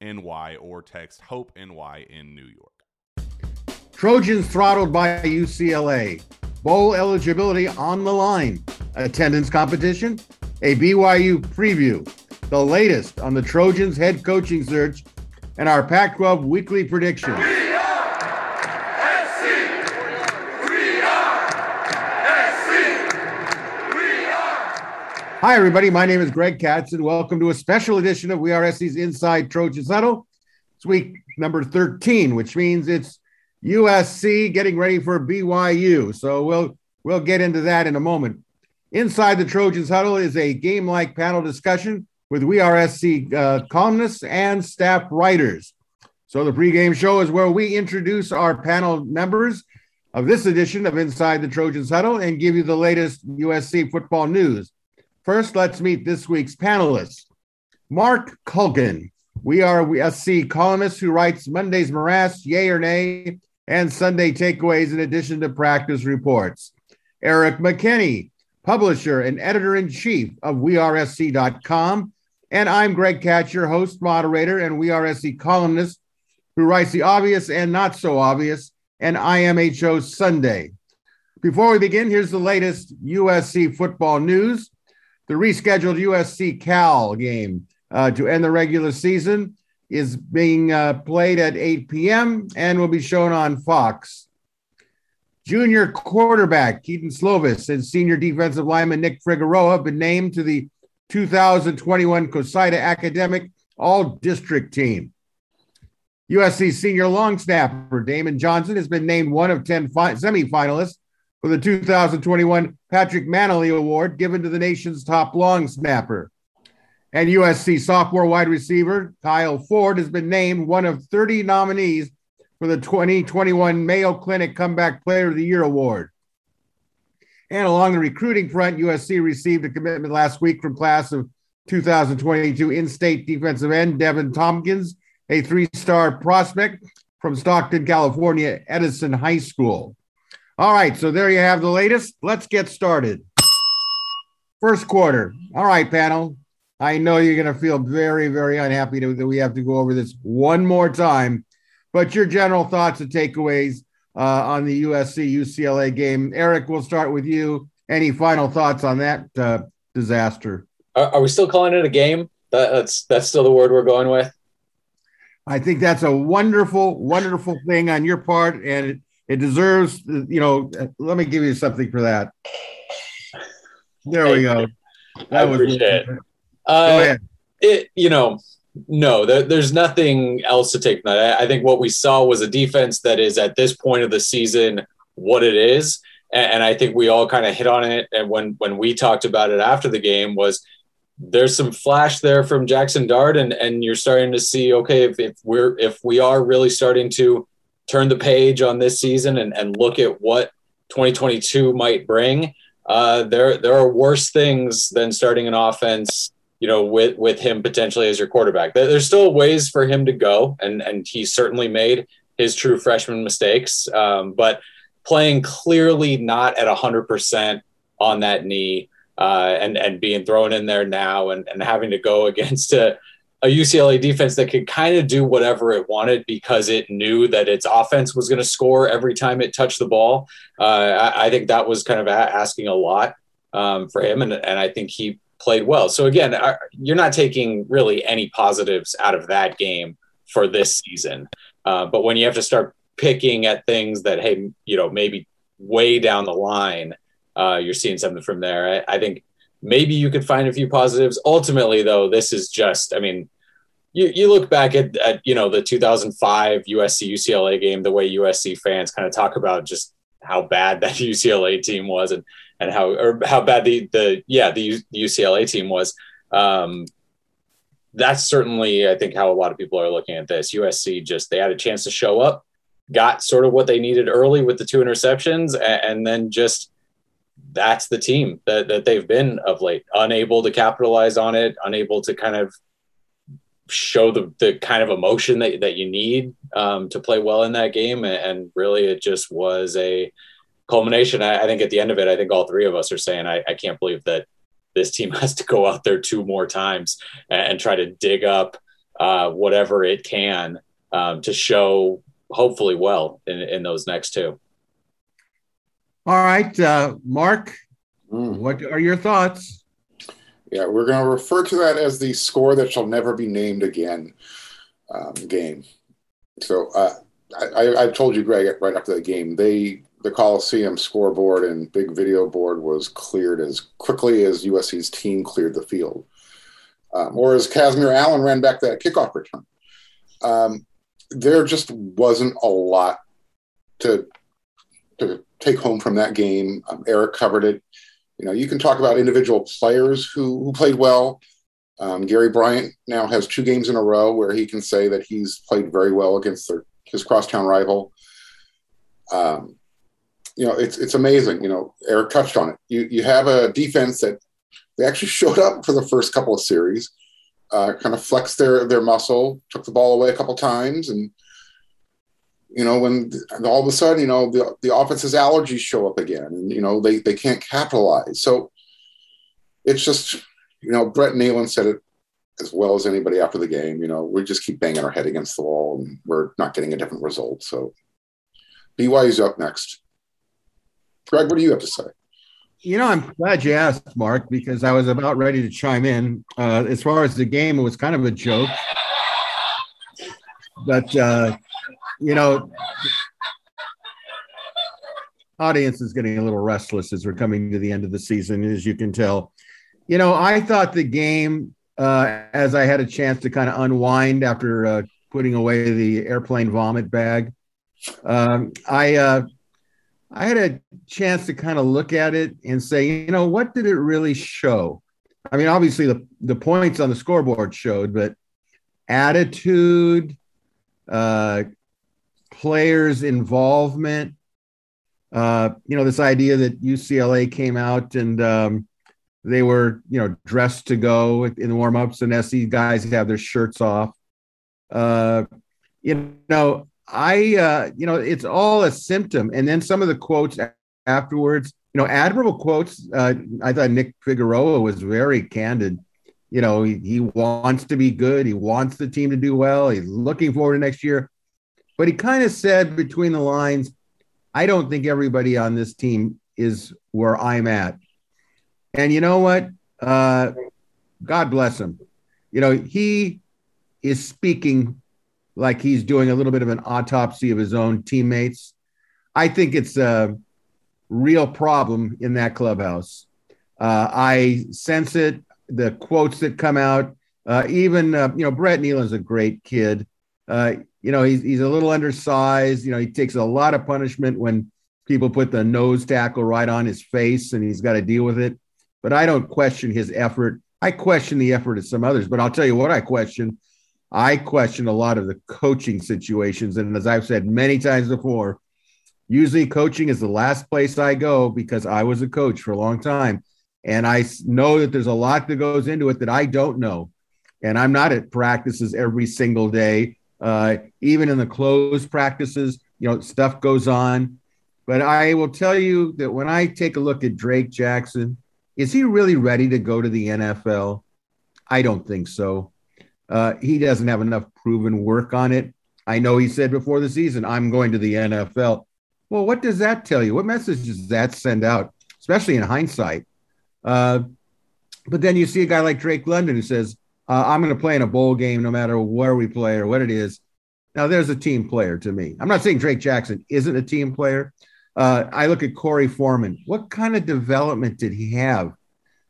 NY or text Hope NY in New York. Trojans throttled by UCLA. Bowl eligibility on the line. Attendance competition. A BYU preview. The latest on the Trojans head coaching search and our Pac 12 weekly predictions. Hi, everybody. My name is Greg Katz, and welcome to a special edition of We Are SC's Inside Trojans Huddle. It's week number 13, which means it's USC getting ready for BYU. So we'll we'll get into that in a moment. Inside the Trojans Huddle is a game-like panel discussion with We Are SC uh, columnists and staff writers. So the pregame show is where we introduce our panel members of this edition of Inside the Trojans Huddle and give you the latest USC football news. First, let's meet this week's panelists. Mark Culkin, we are a SC columnist who writes Monday's Morass, Yay or Nay, and Sunday Takeaways in addition to practice reports. Eric McKinney, publisher and editor in chief of WeRSC.com. And I'm Greg Catcher, host, moderator, and WeRSC columnist who writes the obvious and not so obvious and IMHO Sunday. Before we begin, here's the latest USC football news the rescheduled USC Cal game uh, to end the regular season is being uh, played at 8 p.m. and will be shown on Fox. Junior quarterback Kedon Slovis and senior defensive lineman Nick Figueroa have been named to the 2021 COSIDA Academic All District Team. USC senior long snapper Damon Johnson has been named one of 10 fi- semifinalists for the 2021 Patrick Mannelly Award given to the nation's top long snapper. And USC sophomore wide receiver Kyle Ford has been named one of 30 nominees for the 2021 Mayo Clinic Comeback Player of the Year Award. And along the recruiting front, USC received a commitment last week from class of 2022 in state defensive end Devin Tompkins, a three star prospect from Stockton, California, Edison High School. All right, so there you have the latest. Let's get started. First quarter. All right, panel. I know you're going to feel very, very unhappy that we have to go over this one more time, but your general thoughts and takeaways uh, on the USC UCLA game. Eric, we'll start with you. Any final thoughts on that uh, disaster? Are, are, we still calling it a game? That, that's that's still the word we're going with. I think that's a wonderful, wonderful thing on your part, and it, it deserves, you know, let me give you something for that. There we go. That I was appreciate it. Uh, it, you know, no, there, there's nothing else to take from that. I, I think what we saw was a defense that is at this point of the season what it is, and, and I think we all kind of hit on it. And when when we talked about it after the game was there's some flash there from Jackson Dart, and and you're starting to see okay if, if we're if we are really starting to turn the page on this season and, and look at what 2022 might bring. Uh, there there are worse things than starting an offense, you know, with with him potentially as your quarterback. There's still ways for him to go, and and he certainly made his true freshman mistakes. Um, but playing clearly not at hundred percent on that knee uh, and and being thrown in there now and, and having to go against a, a UCLA defense that could kind of do whatever it wanted because it knew that its offense was going to score every time it touched the ball. Uh, I, I, think that was kind of a- asking a lot um, for him, and and I think he played well. So again, uh, you're not taking really any positives out of that game for this season, uh, but when you have to start picking at things that hey, you know, maybe way down the line uh, you're seeing something from there. I, I, think maybe you could find a few positives. Ultimately, though, this is just, I mean, you, you look back at, at, you know, the 2005 USC UCLA game, the way USC fans kind of talk about just how bad that UCLA team was and, and how, or how bad the, the, yeah, the, UCLA team was. Um, that's certainly, I think, how a lot of people are looking at this. USC just, they had a chance to show up, got sort of what they needed early with the two interceptions, and, and then just, that's the team that, that they've been of late, unable to capitalize on it, unable to kind of show the, the kind of emotion that, that you need um, to play well in that game. And, really, it just was a culmination. I, I, think at the end of it, I think all three of us are saying, I, I can't believe that this team has to go out there two more times and, and try to dig up uh, whatever it can um, to show hopefully well in, in those next two. All right, uh, Mark, mm. what are your thoughts? Yeah, we're going to refer to that as the score that shall never be named again um, game. So uh, I, I, told you, Greg, right after the game, they the Coliseum scoreboard and big video board was cleared as quickly as USC's team cleared the field, um, or as Kazmeir Allen ran back that kickoff return. Um, there just wasn't a lot to to take home from that game. Um, Eric covered it. You know, you can talk about individual players who, who played well. Um, Gary Bryant now has two games in a row where he can say that he's played very well against their, his crosstown rival. Um, you know, it's it's amazing. You know, Eric touched on it. You you have a defense that they actually showed up for the first couple of series, uh, kind of flexed their their muscle, took the ball away a couple times, and you know, when all of a sudden, you know, the, the offense's allergies show up again and, you know, they, they can't capitalize. So it's just, you know, Brett Neilon said it as well as anybody after the game. You know, we just keep banging our head against the wall and we're not getting a different result. So BYU's up next. Greg, what do you have to say? You know, I'm glad you asked, Mark, because I was about ready to chime in. Uh, as far as the game, it was kind of a joke. But uh, you know, audience is getting a little restless as we're coming to the end of the season, as you can tell. You know, I thought the game, uh, as I had a chance to kind of unwind after uh, putting away the airplane vomit bag, um, I uh, I had a chance to kind of look at it and say, you know, what did it really show? I mean, obviously the the points on the scoreboard showed, but attitude, uh, players' involvement. Uh, you know, this idea that UCLA came out and um, they were, you know, dressed to go in the warm-ups, and SC guys have their shirts off. Uh, you know, I, uh, you know, it's all a symptom. And then some of the quotes afterwards, you know, admirable quotes. Uh, I thought Nick Figueroa was very candid. You know, he, he wants to be good. He wants the team to do well. He's looking forward to next year. But he kind of said between the lines, I don't think everybody on this team is where I'm at. And you know what? Uh, God bless him. You know, he is speaking like he's doing a little bit of an autopsy of his own teammates. I think it's a real problem in that clubhouse. Uh, I sense it. The quotes that come out Uh, even uh, you know Brett Neilon's a great kid. You know he's he's a little undersized. You know he takes a lot of punishment when people put the nose tackle right on his face, and he's got to deal with it. But I don't question his effort. I question the effort of some others. But I'll tell you what I question. I question a lot of the coaching situations, and as I've said many times before, usually coaching is the last place I go because I was a coach for a long time. And I know that there's a lot that goes into it that I don't know and I'm not at practices every single day. Uh, even in the closed practices, you know, stuff goes on. But I will tell you that when I take a look at Drake Jackson, is he really ready to go to the NFL? I don't think so. Uh, he doesn't have enough proven work on it. I know he said before the season, I'm going to the NFL. Well, what does that tell you? What message does that send out, especially in hindsight? Uh, but then you see a guy like Drake London who says, uh, I'm going to play in a bowl game no matter where we play or what it is. Now, there's a team player to me. I'm not saying Drake Jackson isn't a team player. Uh, I look at Korey Foreman. What kind of development did he have?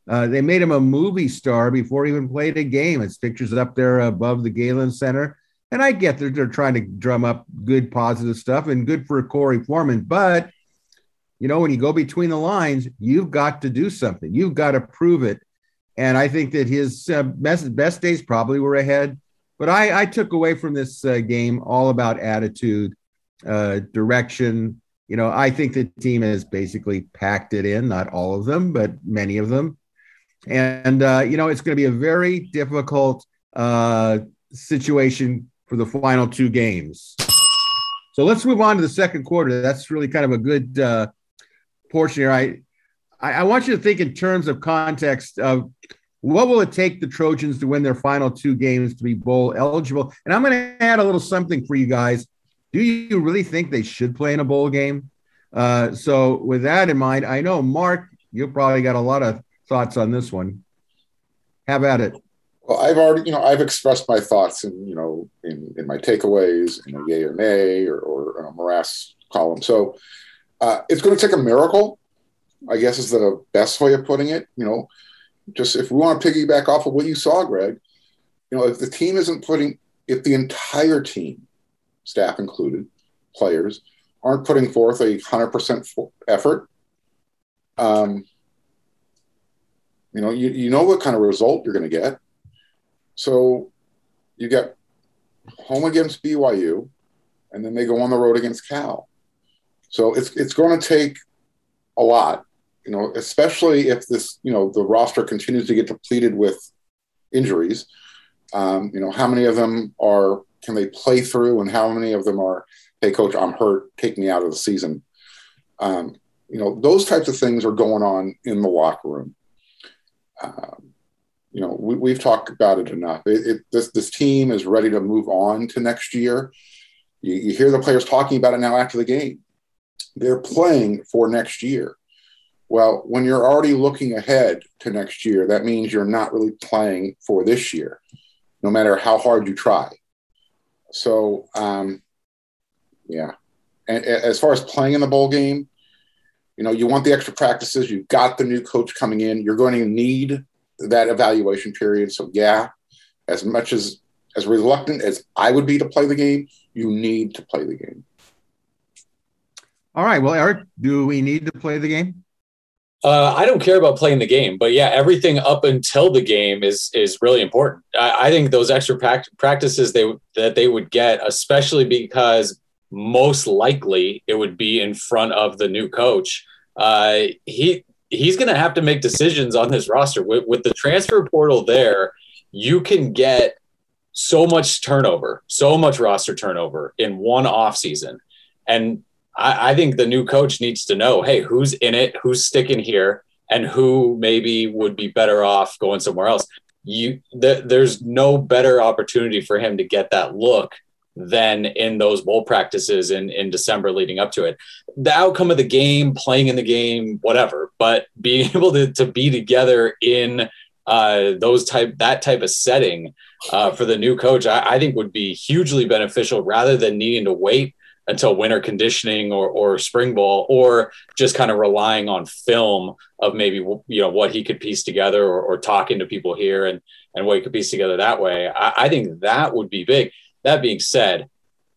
Uh, they made him a movie star before he even played a game. It's pictures up there above the Galen Center. And I get that they're trying to drum up good, positive stuff and good for Korey Foreman. But, you know, when you go between the lines, you've got to do something. You've got to prove it. And I think that his uh, best, best days probably were ahead. But I, I took away from this uh, game all about attitude, uh, direction. You know, I think the team has basically packed it in, not all of them, but many of them. And, uh, you know, it's going to be a very difficult uh, situation for the final two games. So let's move on to the second quarter. That's really kind of a good uh, portion here. I, I, I want you to think in terms of context of what will it take the Trojans to win their final two games to be bowl eligible? And I'm going to add a little something for you guys. Do you really think they should play in a bowl game? Uh, so, with that in mind, I know Mark, you probably got a lot of thoughts on this one. Have at it. Well, I've already, you know, I've expressed my thoughts in, you know, in, in my takeaways, in a yay or nay, or, or a morass column. So, uh, it's going to take a miracle I guess is the best way of putting it. You know, just if we want to piggyback off of what you saw, Greg, you know, if the team isn't putting, if the entire team, staff included, players, aren't putting forth a hundred percent effort, um, you know, you, you know what kind of result you're going to get. So you get home against BYU, and then they go on the road against Cal. So it's it's going to take a lot you know, especially if this, you know, the roster continues to get depleted with injuries. Um, you know, how many of them are can they play through, and how many of them are, hey, coach, I'm hurt, take me out of the season. Um, you know, those types of things are going on in the locker room. Um, you know, we, have talked about it enough. It, it, this this team is ready to move on to next year. You, you hear the players talking about it now after the game. They're playing for next year. Well, when you're already looking ahead to next year, that means you're not really playing for this year, no matter how hard you try. So, um, yeah. And as far as playing in the bowl game, you know, you want the extra practices. You've got the new coach coming in. You're going to need that evaluation period. So, yeah, as much as as reluctant as I would be to play the game, you need to play the game. All right. Well, Eric, do we need to play the game? Uh, I don't care about playing the game, but yeah, everything up until the game is is really important. I, I think those extra practices they that they would get, especially because most likely it would be in front of the new coach. Uh, he he's going to have to make decisions on this roster with, with the transfer portal. There, you can get so much turnover, so much roster turnover in one off season, and I, I think the new coach needs to know, hey, who's in it, who's sticking here, and who maybe would be better off going somewhere else. You, th- there's no better opportunity for him to get that look than in those bowl practices in, in December leading up to it. The outcome of the game, playing in the game, whatever, but being able to, to be together in uh, those type that type of setting uh, for the new coach, I, I, think would be hugely beneficial rather than needing to wait until winter conditioning or, or spring ball, or just kind of relying on film of maybe you know what he could piece together or, or talking to people here and and what he could piece together that way. I, I think that would be big. That being said,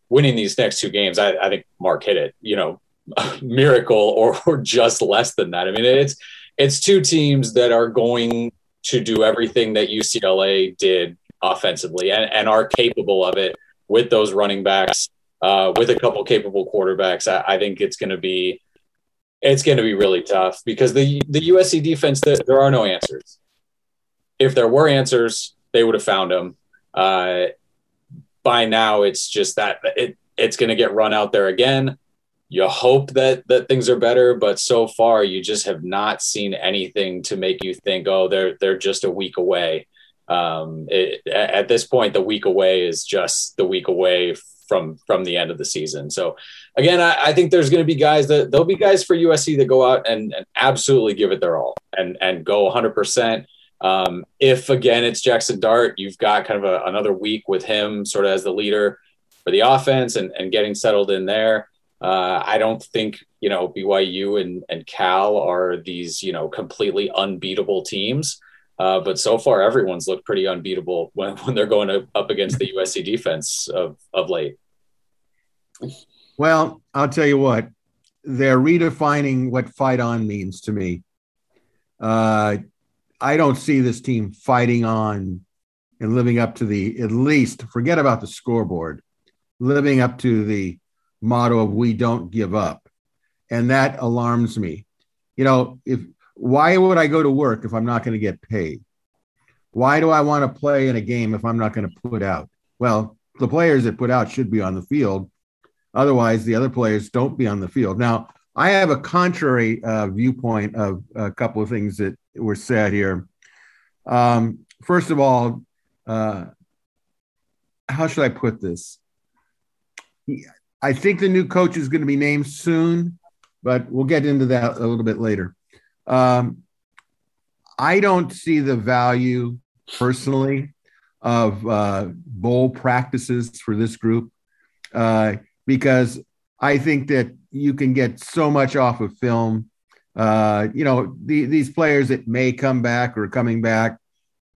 winning these next two games, I, I think Mark hit it. You know, miracle or, or just less than that. I mean, it's it's two teams that are going to do everything that UCLA did offensively and, and are capable of it with those running backs, uh, with a couple capable quarterbacks. I, I think it's going to be it's going to be really tough because the the USC defense the, there are no answers. If there were answers, they would have found them. Uh, by now, it's just that it it's going to get run out there again you hope that that things are better, but so far you just have not seen anything to make you think, oh, they're they're just a week away. Um, it, at this point, the week away is just the week away from from the end of the season. So again, I, I think there's going to be guys that there'll be guys for USC that go out and, and absolutely give it their all and and go 100. Um, percent If again it's Jackson Dart, you've got kind of a, another week with him sort of as the leader for the offense and, and getting settled in there. Uh, I don't think you know BYU and, and Cal are these you know completely unbeatable teams, uh, but so far everyone's looked pretty unbeatable when, when they're going up against the USC defense of of late. Well, I'll tell you what, they're redefining what fight on means to me. Uh, I don't see this team fighting on and living up to the at least forget about the scoreboard, living up to the motto of we don't give up. And that alarms me. You know, if why would I go to work if I'm not going to get paid? Why do I want to play in a game if I'm not going to put out? Well, the players that put out should be on the field. Otherwise, the other players don't be on the field. Now, I have a contrary uh, viewpoint of a couple of things that were said here. Um, first of all, uh, how should I put this? I think the new coach is going to be named soon, but we'll get into that a little bit later. Um, I don't see the value personally of uh, bowl practices for this group uh, because I think that you can get so much off of film. Uh, you know, the, these players that may come back or coming back,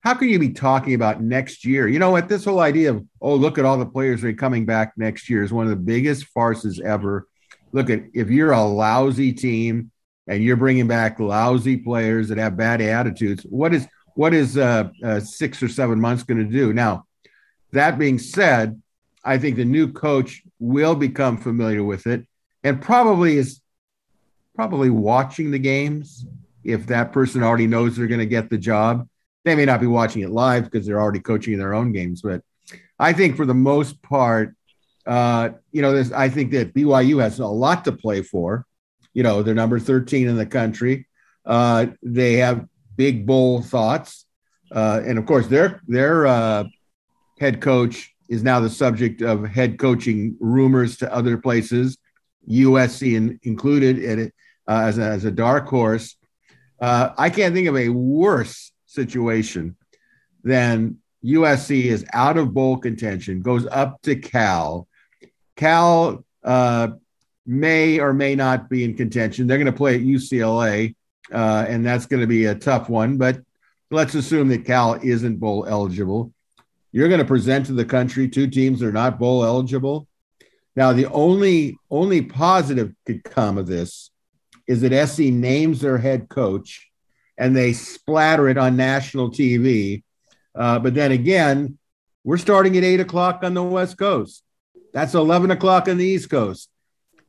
how can you be talking about next year? You know what? This whole idea of, oh, look at all the players that are coming back next year is one of the biggest farces ever. Look at if you're a lousy team and you're bringing back lousy players that have bad attitudes, what is what is uh, uh, six or seven months going to do? Now, that being said, I think the new coach will become familiar with it and probably is probably watching the games if that person already knows they're going to get the job they may not be watching it live because they're already coaching their own games, but I think for the most part, uh, you know, this, I think that BYU has a lot to play for. You know, they're number 13 in the country. Uh, they have big bowl thoughts. Uh, and of course, their, their uh, head coach is now the subject of head coaching rumors to other places, USC in, included uh, as, a, as a dark horse. Uh, I can't think of a worse situation, then USC is out of bowl contention, goes up to Cal. Cal uh, may or may not be in contention. They're going to play at UCLA, uh, and that's going to be a tough one. But let's assume that Cal isn't bowl eligible. You're going to present to the country two teams that are not bowl eligible. Now, the only only positive could come of this is that SC names their head coach and they splatter it on national TV. Uh, but then again, we're starting at eight o'clock on the West Coast. That's 11 o'clock on the East Coast.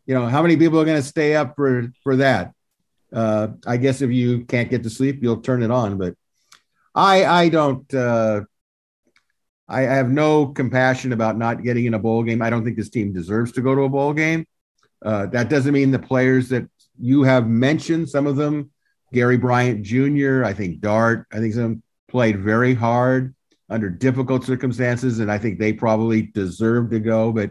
You know, how many people are going to stay up for, for that? Uh, I guess if you can't get to sleep, you'll turn it on. But I, I don't, uh, I have no compassion about not getting in a bowl game. I don't think this team deserves to go to a bowl game. Uh, that doesn't mean the players that you have mentioned, some of them Gary Bryant Jr., I think Dart, I think some played very hard under difficult circumstances, and I think they probably deserve to go. But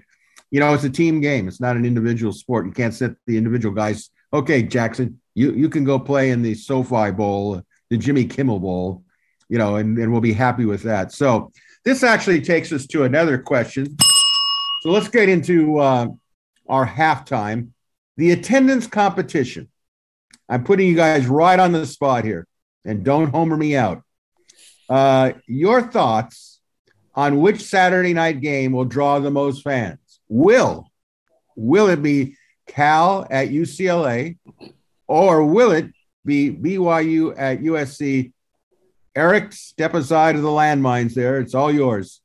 you know, it's a team game. It's not an individual sport. You can't set the individual guys. Okay, Jackson, you you can go play in the SoFi Bowl, the Jimmy Kimmel Bowl, you know, and, and we'll be happy with that. So this actually takes us to another question. So let's get into uh, our halftime, the attendance competition. I'm putting you guys right on the spot here, and don't homer me out. Uh, your thoughts on which Saturday night game will draw the most fans? Will will it be Cal at UCLA, or will it be BYU at USC? Eric, step aside of the landmines there. It's all yours.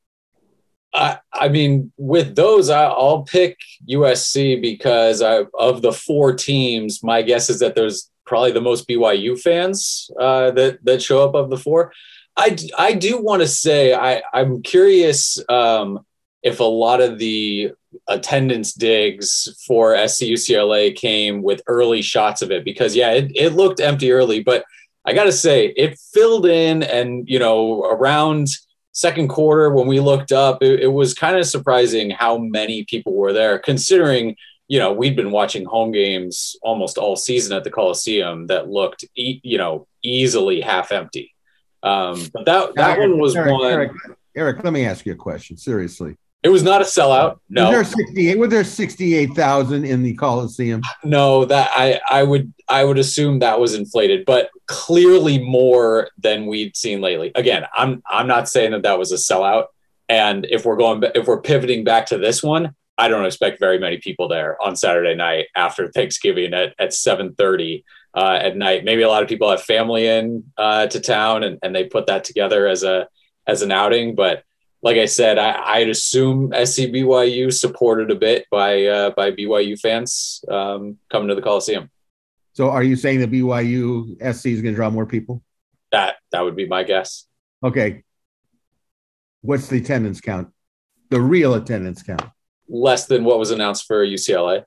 I, I mean, with those, I, will pick USC because I, of the four teams, my guess is that there's probably the most BYU fans uh, that that show up of the four. I, I do want to say I, I'm curious um, if a lot of the attendance digs for SC UCLA came with early shots of it because yeah, it, it looked empty early, but I got to say it filled in and you know around second quarter when we looked up, it, it was kind of surprising how many people were there considering you know we'd been watching home games almost all season at the Coliseum that looked e- you know easily half empty. Um, but that that Eric, one was Eric, one. Eric, Eric, let me ask you a question. Seriously, it was not a sellout. No, was there sixty-eight? Was there sixty-eight thousand in the Coliseum? No, that I I would I would assume that was inflated, but clearly more than we'd seen lately. Again, I'm I'm not saying that that was a sellout. And if we're going if we're pivoting back to this one, I don't expect very many people there on Saturday night after Thanksgiving at at seven thirty uh, at night. Maybe a lot of people have family in uh, to town and, and they put that together as a as an outing, but like I said, I, would assume SC BYU supported a bit by uh, by BYU fans um, coming to the Coliseum. So, are you saying that BYU SC is going to draw more people? That that would be my guess. Okay. What's the attendance count? The real attendance count? Less than what was announced for UCLA.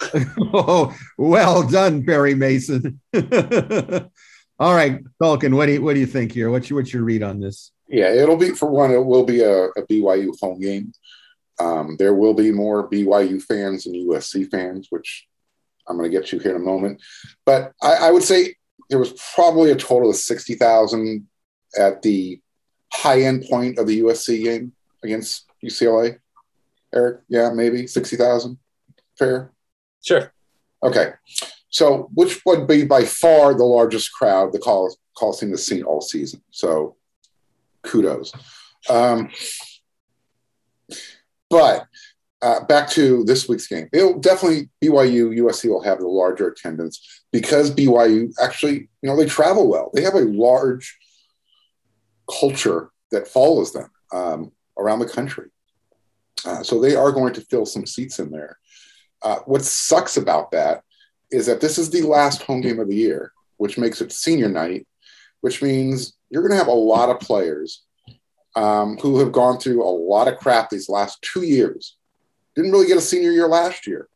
oh, well done, Perry Mason. All right, Falcon, what do you what do you think here? What's your what's your read on this? Yeah, it'll be for one. It will be a, a BYU home game. Um, there will be more BYU fans than USC fans, which I'm going to get to here in a moment. But I, I would say there was probably a total of sixty thousand at the high end point of the USC game against UCLA. Eric, yeah, maybe sixty thousand. Fair. Sure. Okay. So, which would be by far the largest crowd the Col- Coliseum has seen all season. So, kudos. Um, but uh, back to this week's game, it'll definitely BYU USC will have the larger attendance because BYU actually, you know, they travel well. They have a large culture that follows them um, around the country. Uh, so they are going to fill some seats in there. Uh, what sucks about that is that this is the last home game of the year, which makes it senior night, which means you're going to have a lot of players um, who have gone through a lot of crap these last two years. Didn't really get a senior year last year.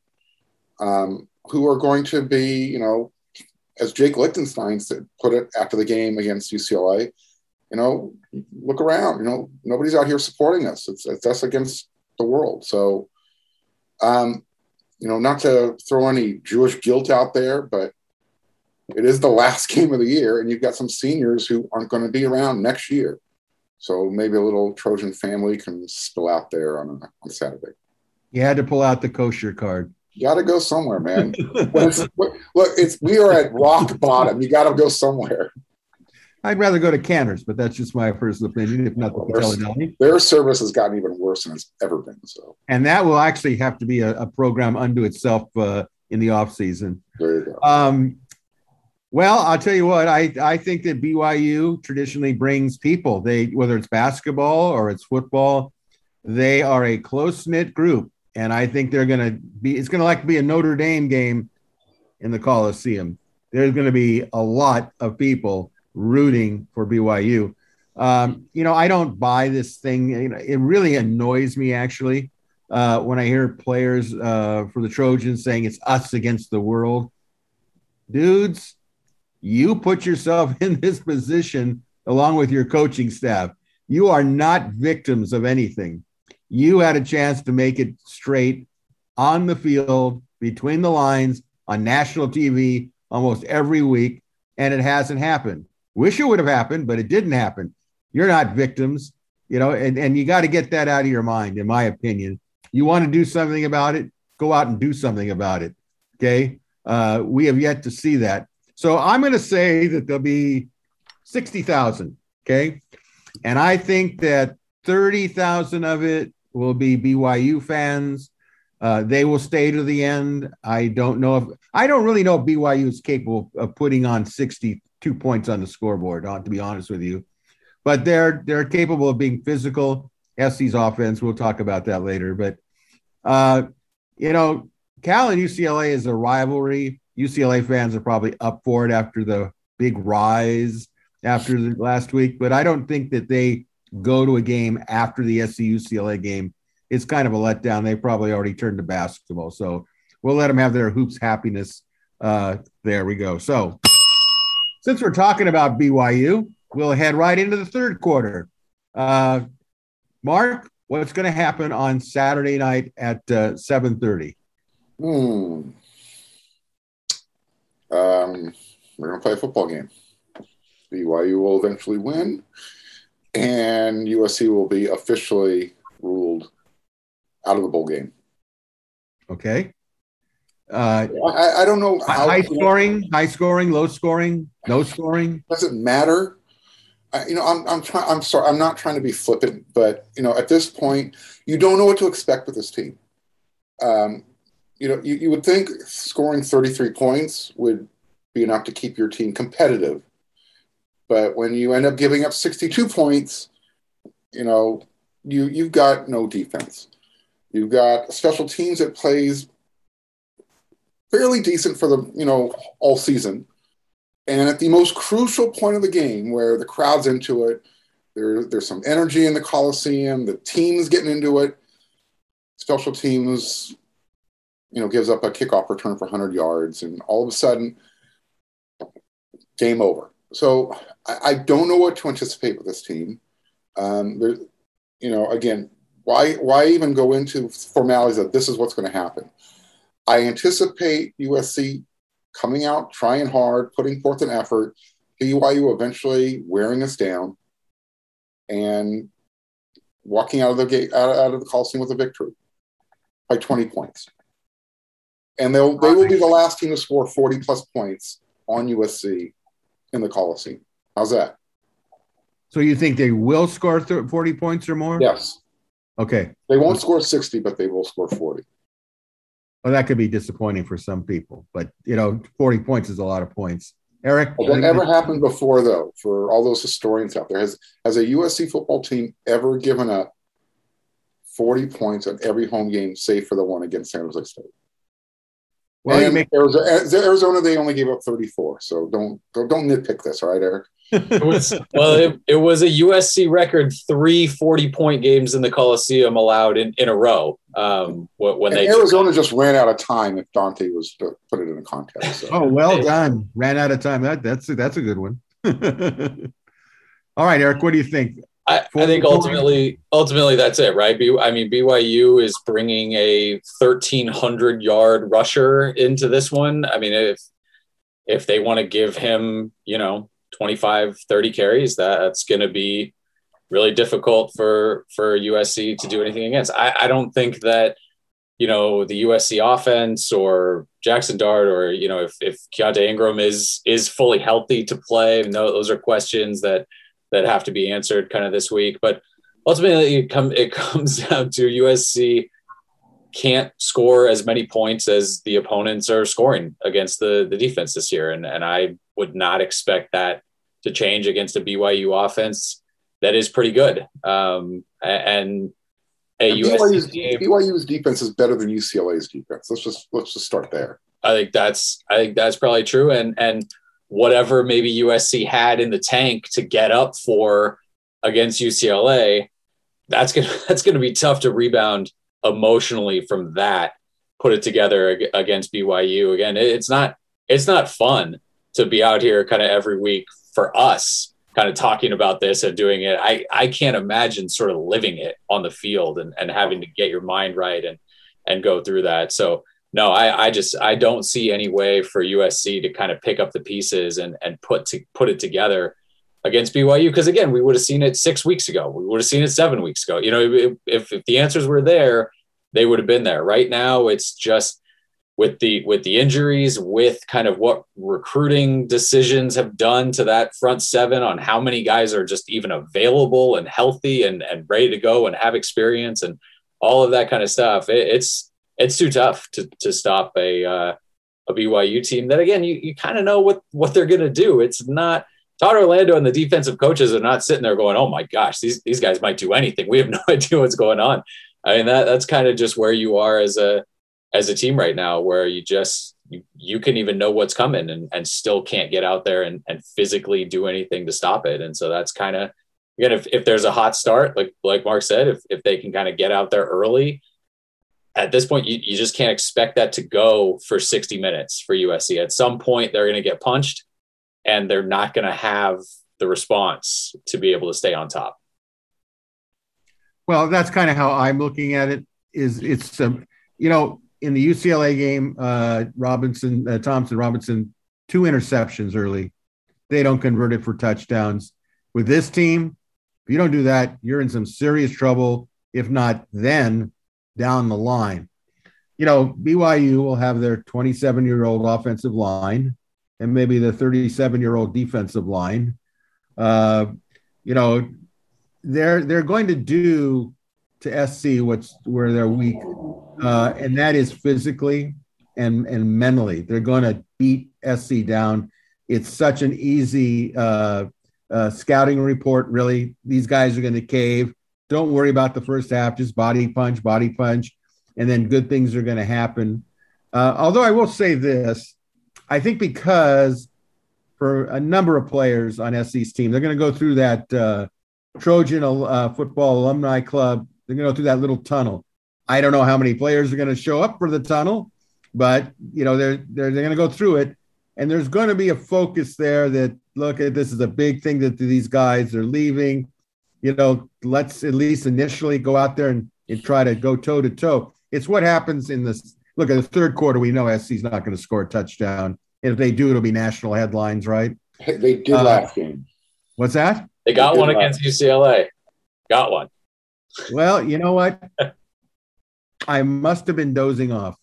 Um, who are going to be, you know, as Jake Lichtenstein said, put it after the game against UCLA, you know, look around. You know, nobody's out here supporting us. It's, it's us against the world. So, um, you know, not to throw any Jewish guilt out there, but it is the last game of the year, and you've got some seniors who aren't going to be around next year. So maybe a little Trojan family can spill out there on on Saturday. You had to pull out the kosher card. You got to go somewhere, man. it's, look, it's we are at rock bottom. You got to go somewhere. I'd rather go to Canter's, but that's just my personal opinion. If not the their, their service has gotten even worse than it's ever been. So, and that will actually have to be a, a program unto itself uh, in the off season. There you go. Um, well, I'll tell you what. I I think that BYU traditionally brings people. They whether it's basketball or it's football, they are a close knit group, and I think they're going to be. It's going to like be a Notre Dame game in the Coliseum. There's going to be a lot of people rooting for BYU. Um, you know, I don't buy this thing. You know, it really annoys me actually uh, when I hear players uh, for the Trojans saying it's us against the world. Dudes, you put yourself in this position along with your coaching staff. You are not victims of anything. You had a chance to make it straight on the field, between the lines, on national TV almost every week, and it hasn't happened. Wish it would have happened, but it didn't happen. You're not victims, you know, and, and you got to get that out of your mind, in my opinion. you want to do something about it, go out and do something about it. Okay. Uh, we have yet to see that. So I'm going to say that there'll be 60,000. Okay. And I think that 30,000 of it will be BYU fans. Uh, they will stay to the end. I don't know if I don't really know if BYU is capable of putting on 62 points on the scoreboard, uh, to be honest with you. But they're they're capable of being physical. SC's offense, we'll talk about that later. But uh, you know, Cal and UCLA is a rivalry. UCLA fans are probably up for it after the big rise after the last week, but I don't think that they go to a game after the SC UCLA game. It's kind of a letdown. They probably already turned to basketball. So we'll let them have their hoops happiness. Uh, there we go. So since we're talking about BYU, we'll head right into the third quarter. Uh, Mark, what's going to happen on Saturday night at uh, 7.30? Hmm. Um, we're going to play a football game. BYU will eventually win, and USC will be officially ruled out of the bowl game. Okay. Uh, I, I don't know high scoring, high scoring, low scoring, no scoring. Does it matter? I, you know, I'm I'm trying. I'm sorry. I'm not trying to be flippant, but you know, at this point, you don't know what to expect with this team. Um, you know, you, you would think scoring 33 points would be enough to keep your team competitive. But when you end up giving up 62 points, you know, you you've got no defense. You've got special teams that plays fairly decent for the, you know, all season. And at the most crucial point of the game where the crowd's into it, there, there's some energy in the Coliseum, the team's getting into it. Special teams you know, gives up a kickoff return for 100 yards, and all of a sudden, game over. So I, I don't know what to anticipate with this team. Um, there, you know, again, why why even go into formalities that this is what's going to happen? I anticipate USC coming out, trying hard, putting forth an effort. BYU eventually wearing us down, and walking out of the gate out, out of the Coliseum with a victory by 20 points and they'll they will be the last team to score 40 plus points on USC in the Coliseum. How's that? So you think they will score 40 points or more? Yes. Okay. They won't score 60, but they will score 40. Well, that could be disappointing for some people, but you know, 40 points is a lot of points. Eric, well, that never happened before, though. For all those historians out there, has has a USC football team ever given up 40 points on every home game, save for the one against San Jose State? Well, and make- Arizona, Arizona, they only gave up 34. So don't don't, don't nitpick this, all right, Eric? it was, well, it, it, was a USC record three 40 point games in the Coliseum allowed in, in a row. Um, when and they Arizona just ran out of time if Dante was to put it in a context. So. Oh, well done. Ran out of time. That that's that's a good one. All right, Eric, what do you think? I, I, think ultimately, ultimately that's it, right? I mean, BYU is bringing a 1,300 yard rusher into this one. I mean, if if they want to give him, you know, 25, 30 carries, that's going to be really difficult for for USC to do anything against. I, I don't think that you know the USC offense or Jackson Dart or you know if if Keaontay Ingram is is fully healthy to play. No, those are questions that that have to be answered kind of this week. But ultimately, it, come, it comes down to USC can't score as many points as the opponents are scoring against the, the defense this year. And, and I would not expect that to change against a BYU offense that is pretty good. Um, and a BYU's, game, BYU's defense is better than UCLA's defense. Let's just let's just start there. I think that's I think that's probably true. And and whatever maybe USC had in the tank to get up for against UCLA, that's gonna that's gonna be tough to rebound emotionally from that. Put it together against BYU again. It's not it's not fun to be out here kind of every week for us, kind of talking about this and doing it. I I can't imagine sort of living it on the field and and having to get your mind right and and go through that. So no, I, I just I don't see any way for USC to kind of pick up the pieces and and put to put it together against BYU because again we would have seen it six weeks ago we would have seen it seven weeks ago you know if, if, the answers were there they would have been there. Right now, it's just with the with the injuries, with kind of what recruiting decisions have done to that front seven on how many guys are just even available and healthy and and ready to go and have experience and all of that kind of stuff. It, it's it's too tough to to stop a uh, a BYU team that again you you kind of know what what they're going to do. It's not Todd Orlando and the defensive coaches are not sitting there going, "Oh my gosh, these these guys might do anything." We have no idea what's going on. I mean that that's kind of just where you are as a as a team right now, where you just you, you can even know what's coming and, and still can't get out there and, and physically do anything to stop it. And so that's kind of again if, if there's a hot start, like like Mark said, if if they can kind of get out there early, at this point you, you just can't expect that to go for 60 minutes for USC. At some point they're going to get punched and they're not going to have the response to be able to stay on top. Well, that's kind of how I'm looking at it. Is it's um, you know in the UCLA game, uh, Robinson uh, Thompson Robinson two interceptions early. They don't convert it for touchdowns. With this team, if you don't do that, you're in some serious trouble. If not, then down the line. You know, BYU will have their 27 year old offensive line and maybe the 37 year old defensive line. Uh, you know, they're they're going to do to SC what's where they're weak, uh, and that is physically and and mentally. They're going to beat SC down. It's such an easy uh, uh, scouting report. Really, these guys are going to cave. Don't worry about the first half. Just body punch, body punch, and then good things are going to happen. Uh, although I will say this, I think because for a number of players on SC's team, they're going to go through that uh, Trojan uh, Football Alumni Club. They're going to go through that little tunnel. I don't know how many players are going to show up for the tunnel, but you know they're they're, they're going to go through it, and there's going to be a focus there that look at this is a big thing that these guys are leaving. You know, let's at least initially go out there and, and try to go toe to toe. It's what happens in this. Look at the third quarter. We know SC's not going to score a touchdown. And if they do, it'll be national headlines, right? They did uh, last game. What's that? They got one against UCLA. Got one. Well, you know what? I must have been dozing off.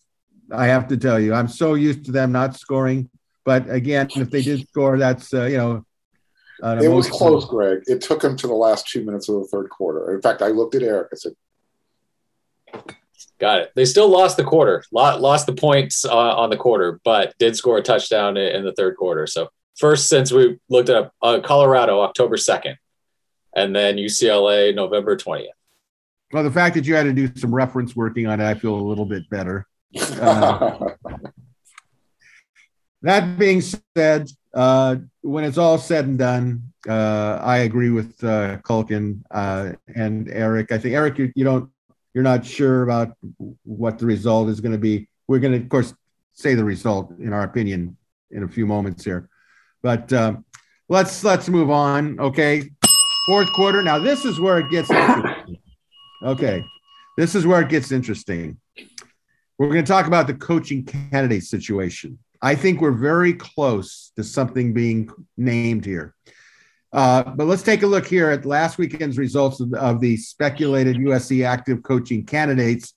I have to tell you, I'm so used to them not scoring. But again, if they did score, that's uh, you know. It was close, Greg. It took them to the last two minutes of the third quarter. In fact, I looked at Eric. I said, Got it. They still lost the quarter, lost the points uh, on the quarter, but did score a touchdown in the third quarter. So first since we looked up uh, Colorado October second, and then UCLA November twentieth. Well, the fact that you had to do some reference working on it, I feel a little bit better. Uh, that being said, uh, when it's all said and done, uh, I agree with uh, Culkin uh, and Eric. I think Eric, you, you don't you're not sure about what the result is going to be. We're going to, of course, say the result in our opinion in a few moments here, but um, let's let's move on. Okay, fourth quarter. Now this is where it gets interesting. Okay, this is where it gets interesting. We're going to talk about the coaching candidate situation. I think we're very close to something being named here. Uh, but let's take a look here at last weekend's results of, of the speculated USC active coaching candidates.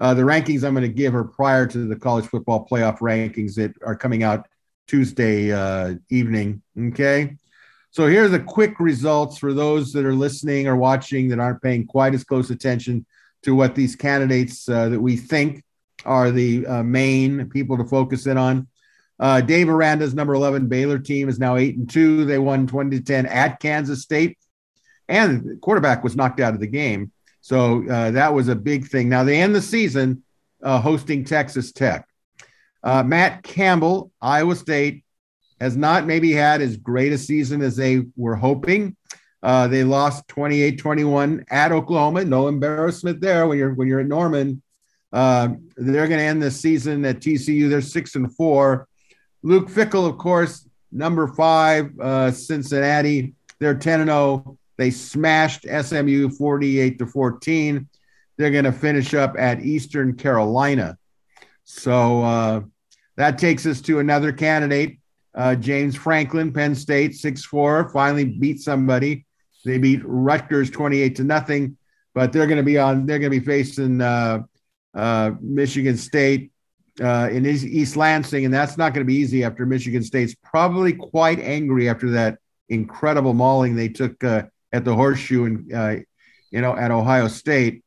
Uh, the rankings I'm going to give are prior to the college football playoff rankings that are coming out Tuesday uh, evening. Okay. So here are the quick results for those that are listening or watching that aren't paying quite as close attention to what these candidates uh, that we think are the uh, main people to focus in on. Uh, Dave Aranda's number 11 Baylor team is now 8 and 2. They won 20 to 10 at Kansas State, and the quarterback was knocked out of the game. So uh, that was a big thing. Now they end the season uh, hosting Texas Tech. Uh, Matt Campbell, Iowa State, has not maybe had as great a season as they were hoping. Uh, they lost 28-21 at Oklahoma. No embarrassment there when you're when you're at Norman. Uh, they're going to end the season at TCU. They're six and four. Luke Fickell, of course, number five, uh, Cincinnati. They're 10 and 0. They smashed SMU 48 to 14. They're going to finish up at Eastern Carolina. So uh, that takes us to another candidate, uh, James Franklin, Penn State, 6 4, finally beat somebody. They beat Rutgers 28 to nothing, but they're going to be on, they're going to be facing uh, Michigan State uh, in East Lansing, and that's not going to be easy after Michigan State's probably quite angry after that incredible mauling they took uh, at the Horseshoe and uh, you know at Ohio State.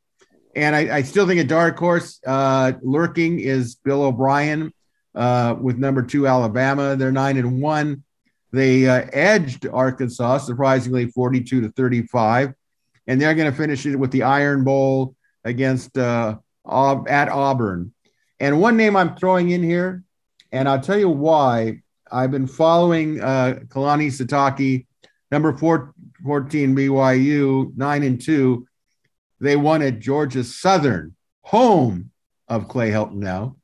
And I, I still think a dark horse uh, lurking is Bill O'Brien uh, with number two Alabama. They're nine and one. They edged Arkansas surprisingly 42 to 35, and they're going to finish it with the Iron Bowl against uh, at Auburn. And one name I'm throwing in here, and I'll tell you why. I've been following uh, Kalani Sitake, number four, 14 BYU, nine and two. They won at Georgia Southern, home of Clay Helton now.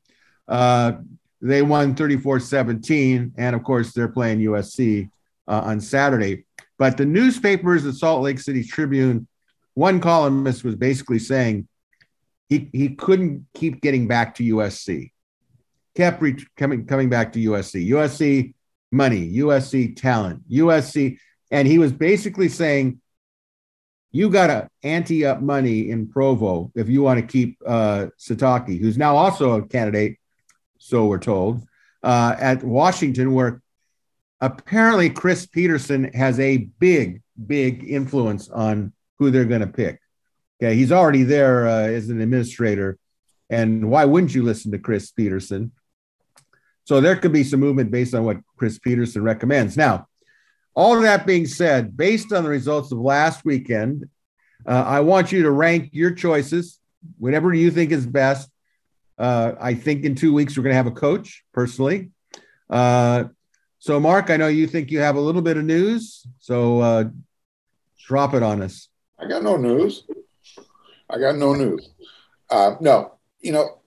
Uh, they won 34 17. And of course, they're playing USC uh, on Saturday. But the newspapers, the Salt Lake City Tribune, one columnist was basically saying he, he couldn't keep getting back to USC, kept re- coming, coming back to USC. USC money, USC talent, USC. And he was basically saying, you got to ante up money in Provo if you want to keep uh, Sitake, who's now also a candidate so we're told, uh, at Washington, where apparently Chris Petersen has a big, big influence on who they're going to pick. Okay, he's already there uh, as an administrator, and why wouldn't you listen to Chris Petersen? So there could be some movement based on what Chris Petersen recommends. Now, all of that being said, based on the results of last weekend, uh, I want you to rank your choices, whatever you think is best, uh, I think in two weeks we're going to have a coach personally. Uh, so, Mark, I know you think you have a little bit of news, so uh, drop it on us. I got no news. I got no news. Uh, no, you know,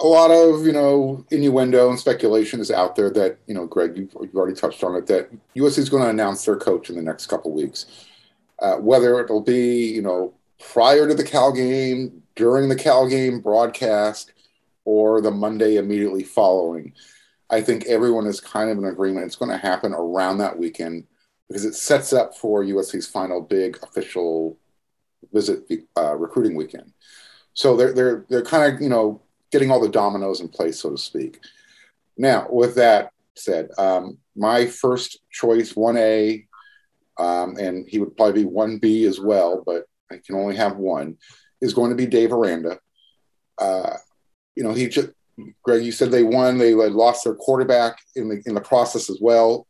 a lot of you know innuendo and speculation is out there that you know, Greg, you've, you've already touched on it. That USC is going to announce their coach in the next couple weeks. Uh, whether it'll be you know prior to the Cal game, during the Cal game broadcast, or the Monday immediately following. I think everyone is kind of in agreement. It's going to happen around that weekend because it sets up for USC's final big official visit uh, recruiting weekend. So they're they're they're kind of you know getting all the dominoes in place, so to speak. Now, with that said, um, my first choice, one A, um, and he would probably be one B as well, but I can only have one, is going to be Dave Aranda. Uh, you know, he just Greg, you said they won. They lost their quarterback in the in the process as well.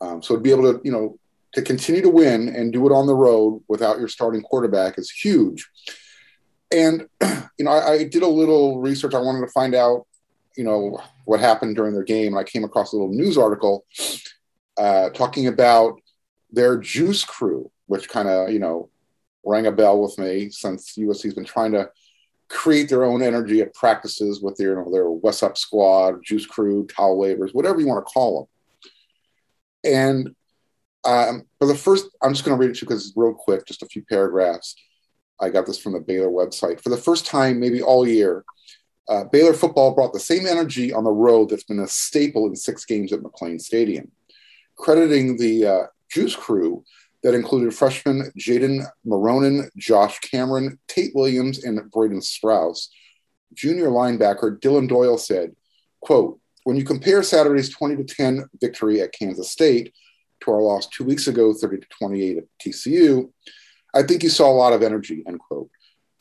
Um, so to be able to, you know, to continue to win and do it on the road without your starting quarterback is huge. And you know, I, I did a little research. I wanted to find out, you know, what happened during their game. And I came across a little news article uh, talking about their juice crew, which kind of, you know, rang a bell with me since USC's been trying to create their own energy at practices with their, you know, their West Up squad, juice crew, towel wavers, whatever you want to call them. And um, for the first, I'm just going to read it to you because it's real quick, just a few paragraphs. I got this from the Baylor website. For the first time, maybe all year, uh, Baylor football brought the same energy on the road that's been a staple in six games at McLane Stadium. Crediting the uh, Juice Crew that included freshman Jaden Maronin, Josh Cameron, Tate Williams, and Braden Strauss. Junior linebacker Dillon Doyle said, quote, when you compare Saturday's 20 to 10 victory at Kansas State to our loss two weeks ago, 30 to 28 at TCU, I think you saw a lot of energy, end quote.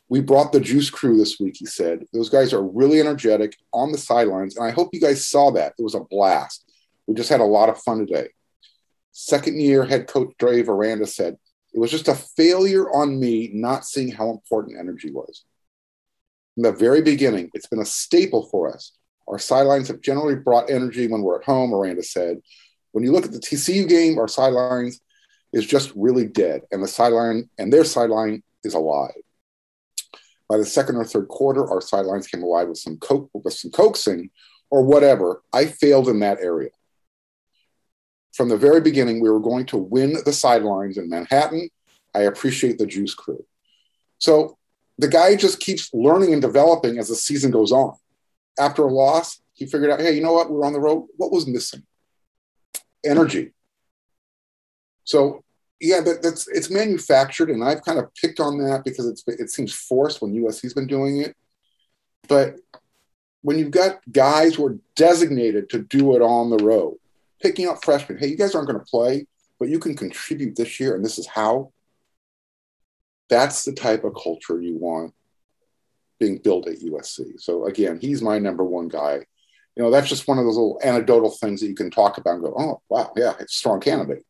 We brought the juice crew this week, he said. Those guys are really energetic on the sidelines, and I hope you guys saw that. It was a blast. We just had a lot of fun today. Second year head coach Dave Aranda said, It was just a failure on me not seeing how important energy was. From the very beginning, it's been a staple for us. Our sidelines have generally brought energy when we're at home, Aranda said. When you look at the TCU game, our sidelines is just really dead, and the sideline and their sideline is alive. By the second or third quarter, our sidelines came alive with some coke, with some coaxing or whatever. I failed in that area from the very beginning, we were going to win the sidelines in Manhattan. I appreciate the Juice crew. So the guy just keeps learning and developing as the season goes on. After a loss, he figured out, hey, you know what? We're on the road. What was missing? Energy. So yeah, that, that's it's manufactured, and I've kind of picked on that because it's it seems forced when USC's been doing it. but when you've got guys who are designated to do it on the road, picking up freshmen, hey, you guys aren't going to play, but you can contribute this year, and this is how. That's the type of culture you want being built at USC. So again, he's my number one guy. You know, that's just one of those little anecdotal things that you can talk about and go, oh, wow, yeah, it's a strong candidate.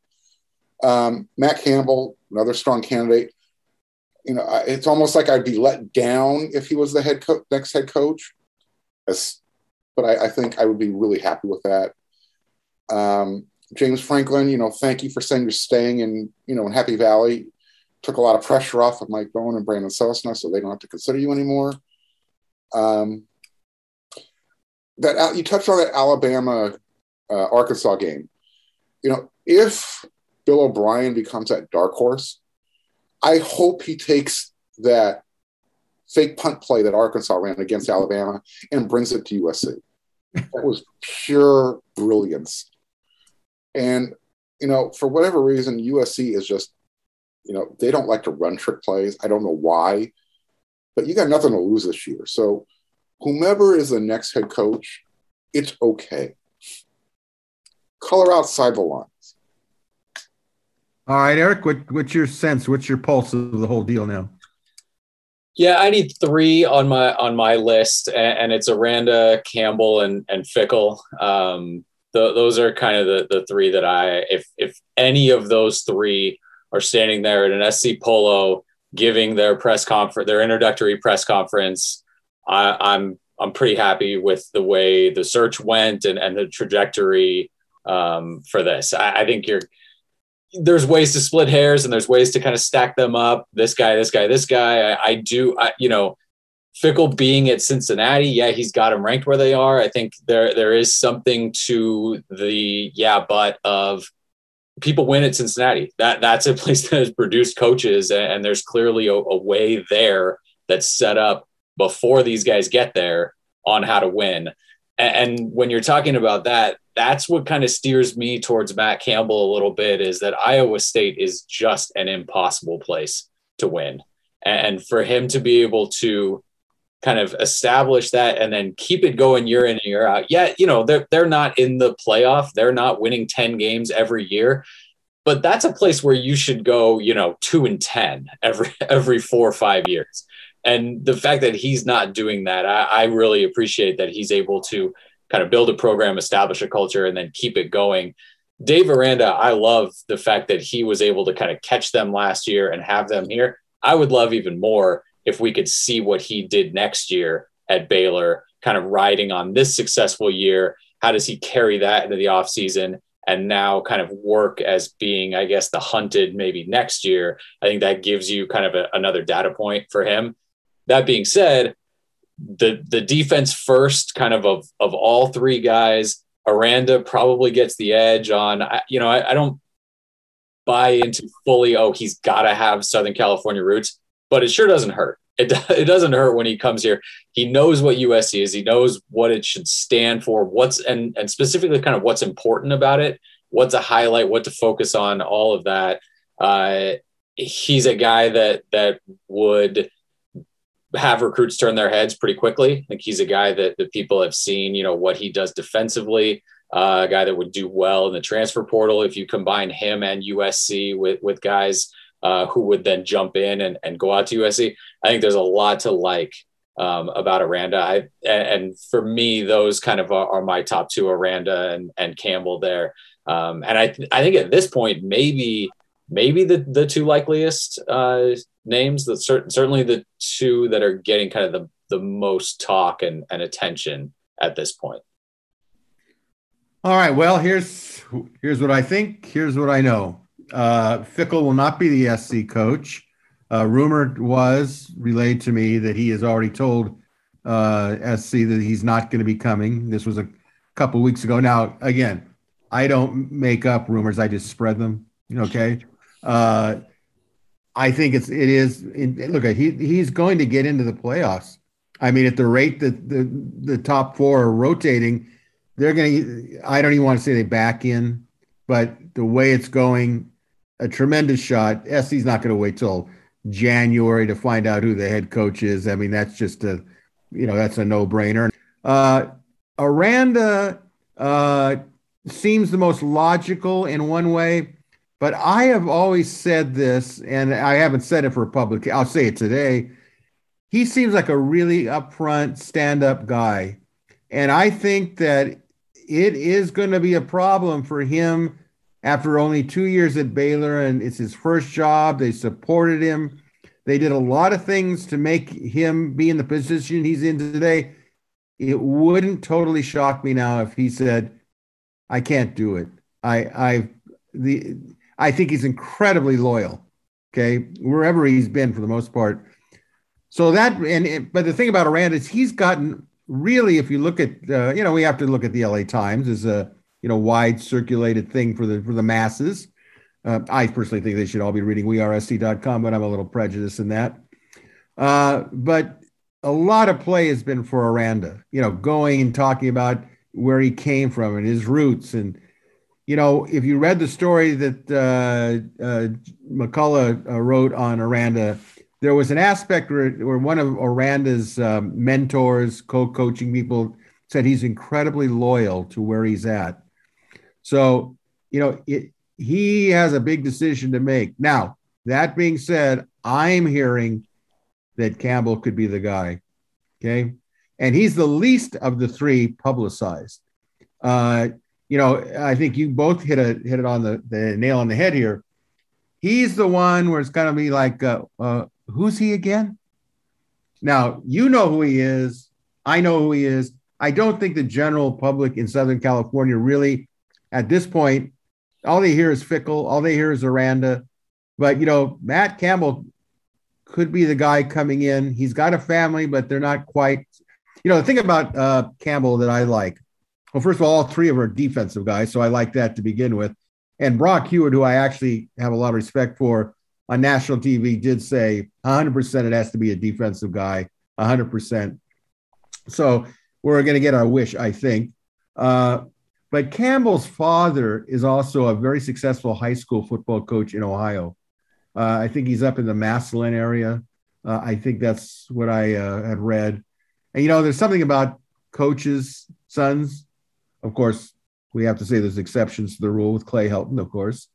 Um, Matt Campbell, another strong candidate. You know, it's almost like I'd be let down if he was the head co- next head coach. As, but I, I, think I would be really happy with that. Um, James Franklin, you know, thank you for saying you're staying in, you know, in Happy Valley. Took a lot of pressure off of Mike Bohn and Brandon Sosna, so they don't have to consider you anymore. Um, that you touched on that Alabama uh, Arkansas game. You know, if Bill O'Brien becomes that dark horse, I hope he takes that fake punt play that Arkansas ran against Alabama and brings it to USC. That was pure brilliance. And, you know, for whatever reason, USC is just, you know, they don't like to run trick plays. I don't know why, but you got nothing to lose this year. So, whomever is the next head coach, it's okay. Color outside the lines. All right, Eric, what, what's your sense? What's your pulse of the whole deal now? Yeah, I need three on my on my list, and, and it's Aranda, Campbell, and and Fickell. Um, the, those are kind of the the three that I, if if any of those three are standing there at an SC Polo giving their press conference, their introductory press conference, I, I'm I'm pretty happy with the way the search went and and the trajectory um, for this. I, I think you're there's ways to split hairs and there's ways to kind of stack them up. This guy, this guy, this guy. I, I do, I, you know, Fickell being at Cincinnati, yeah, he's got them ranked where they are. I think there there is something to the yeah, but of people win at Cincinnati. That that's a place that has produced coaches, and, and there's clearly a, a way there that's set up before these guys get there on how to win. And, when you're talking about that, that's what kind of steers me towards Matt Campbell a little bit is that Iowa State is just an impossible place to win. And for him to be able to kind of establish that and then keep it going year in and year out. Yeah, you know, they're they're not in the playoff. They're not winning 10 games every year. But that's a place where you should go, you know, two and ten every every four or five years. And the fact that he's not doing that, I, I really appreciate that he's able to kind of build a program, establish a culture, and then keep it going. Dave Aranda, I love the fact that he was able to kind of catch them last year and have them here. I would love even more if we could see what he did next year at Baylor, kind of riding on this successful year. How does he carry that into the offseason and now kind of work as being, I guess, the hunted maybe next year? I think that gives you kind of a, another data point for him. That being said, the the defense first, kind of of of all three guys. Aranda probably gets the edge on. You know, I, I don't buy into fully. Oh, he's got to have Southern California roots, but it sure doesn't hurt. It it doesn't hurt when he comes here. He knows what USC is. He knows what it should stand for. What's and and specifically kind of what's important about it. What's a highlight? What to focus on? All of that. Uh, he's a guy that that would have recruits turn their heads pretty quickly. I think he's a guy that, that people have seen, you know, what he does defensively, uh, a guy that would do well in the transfer portal. If you combine him and USC with, with guys uh, who would then jump in and, and go out to USC, I think there's a lot to like um, about Aranda. I, and for me, those kind of are, are, my top two, Aranda and, and Campbell there. Um, and I, th- I think at this point, maybe maybe the the two likeliest uh, names that cert- certainly the two that are getting kind of the, the most talk and, and attention at this point. All right. Well, here's here's what I think. Here's what I know. Uh, Fickell will not be the SC coach. Uh, rumor was relayed to me that he has already told uh, SC that he's not going to be coming. This was a couple weeks ago. Now, again, I don't make up rumors; I just spread them. Okay. Uh, I think it's it is. Look, he he's going to get into the playoffs. I mean, at the rate that the the top four are rotating, they're going to. I don't even want to say they back in, but the way it's going, a tremendous shot. SC's not going to wait till January to find out who the head coach is. I mean, that's just a you know, that's a no brainer. Uh, Aranda uh, seems the most logical in one way, but I have always said this, and I haven't said it for public. I'll say it today. He seems like a really upfront, stand up guy. And I think that it is going to be a problem for him after only two years at Baylor, and it's his first job. They supported him. They did a lot of things to make him be in the position he's in today. It wouldn't totally shock me now if he said, "I can't do it." I I the I think he's incredibly loyal. Okay, wherever he's been for the most part. So that and but the thing about Aranda is he's gotten really, if you look at uh, you know we have to look at the LA Times as a you know wide circulated thing for the for the masses. Uh, I personally think they should all be reading wearesc.com, but I'm a little prejudiced in that. Uh, but a lot of play has been for Aranda, you know, going and talking about where he came from and his roots. And, you know, if you read the story that uh, uh, McCullough uh, wrote on Aranda, there was an aspect where, where one of Aranda's um, mentors, co coaching people, said he's incredibly loyal to where he's at. So, you know, it, he has a big decision to make. Now, that being said, I'm hearing that Campbell could be the guy. Okay. And he's the least of the three publicized. Uh, you know, I think you both hit a hit it on the, the nail on the head here. He's the one where it's to be like, uh, uh, who's he again? Now, you know who he is. I know who he is. I don't think the general public in Southern California really, at this point, all they hear is Fickell, All they hear is Aranda. But, you know, Matt Campbell could be the guy coming in. He's got a family, but they're not quite. You know, the thing about uh, Campbell that I like, well, first of all, all three of are defensive guys, so I like that to begin with. And Brock Huard, who I actually have a lot of respect for on national TV, did say 100% it has to be a defensive guy, 100%. So we're going to get our wish, I think. Uh, but Campbell's father is also a very successful high school football coach in Ohio. Uh, I think he's up in the Massillon area. Uh, I think that's what I uh, had read. And, you know, there's something about coaches' sons. Of course, we have to say there's exceptions to the rule with Clay Helton, of course.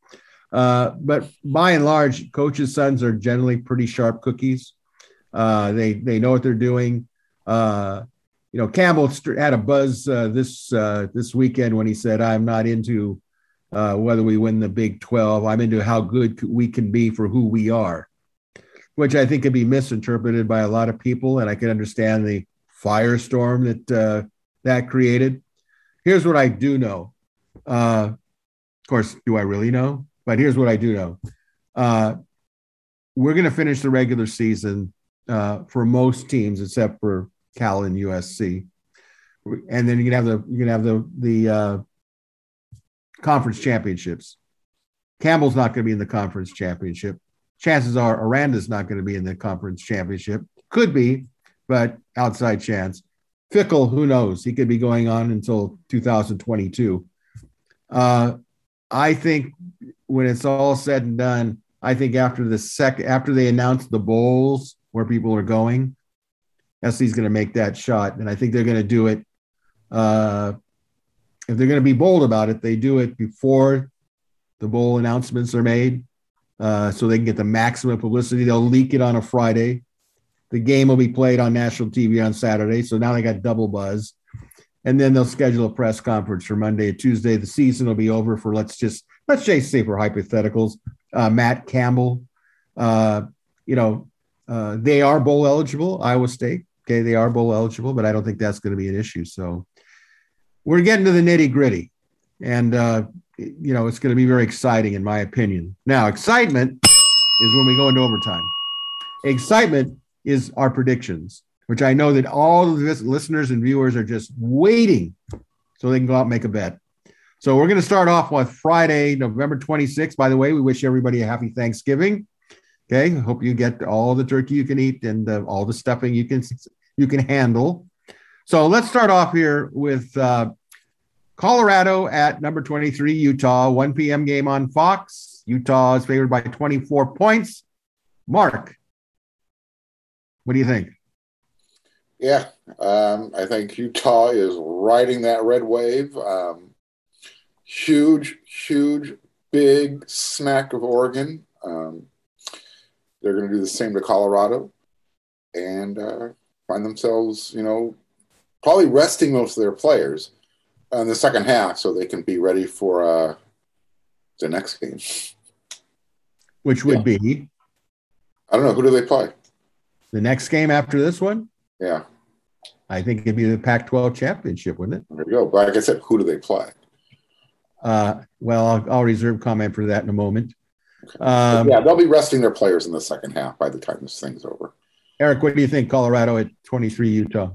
Uh, but by and large, coaches' sons are generally pretty sharp cookies. Uh, they they know what they're doing. Uh, you know, Campbell had a buzz uh, this uh, this weekend when he said, "I'm not into uh, whether we win the Big 12. I'm into how good we can be for who we are," which I think could be misinterpreted by a lot of people, and I can understand the firestorm that that created. Here's what I do know. Uh, of course, do I really know? But here's what I do know. Uh, we're going to finish the regular season for most teams, except for Cal and USC, and then you can have the you can have the the uh, conference championships. Campbell's not going to be in the conference championship. Chances are Aranda's not going to be in the conference championship. Could be, but outside chance. Fickell, who knows? He could be going on until 2022. Uh, I think when it's all said and done, I think after the second, after they announce the bowls where people are going, SC's going to make that shot, and I think they're going to do it. Uh, if they're going to be bold about it, they do it before the bowl announcements are made, uh, so they can get the maximum publicity. They'll leak it on a Friday. The game will be played on national TV on Saturday, so now they got double buzz. And then they'll schedule a press conference for Monday or Tuesday. The season will be over for let's just let's just say for hypotheticals. Uh, Matt Campbell, uh, you know, uh, they are bowl eligible. Iowa State. Okay, they are bowl eligible, but I don't think that's going to be an issue. So we're getting to the nitty gritty, and uh, you know it's going to be very exciting, in my opinion. Now, excitement is when we go into overtime. Excitement is our predictions, which I know that all of the listeners and viewers are just waiting so they can go out and make a bet. So we're going to start off with Friday, November 26th. By the way, we wish everybody a happy Thanksgiving. Okay, hope you get all the turkey you can eat and uh, all the stuffing you can you can handle. So let's start off here with uh, Colorado at number 23, Utah, 1 p.m. game on Fox. Utah is favored by 24 points. Mark, what do you think? Yeah, um, I think Utah is riding that red wave. Um, huge, huge, big smack of Oregon. Um, they're going to do the same to Colorado and uh, find themselves, you know, probably resting most of their players in the second half so they can be ready for uh, the next game. Which would yeah. be? I don't know. Who do they play? The next game after this one? Yeah. I think it'd be the Pac 12 championship, wouldn't it? There you go. But like I said, who do they play? Uh, well, I'll, I'll, reserve comment for that in a moment. Um, yeah, they'll be resting their players in the second half by the time this thing's over. Eric, what do you think? Colorado at 23, Utah.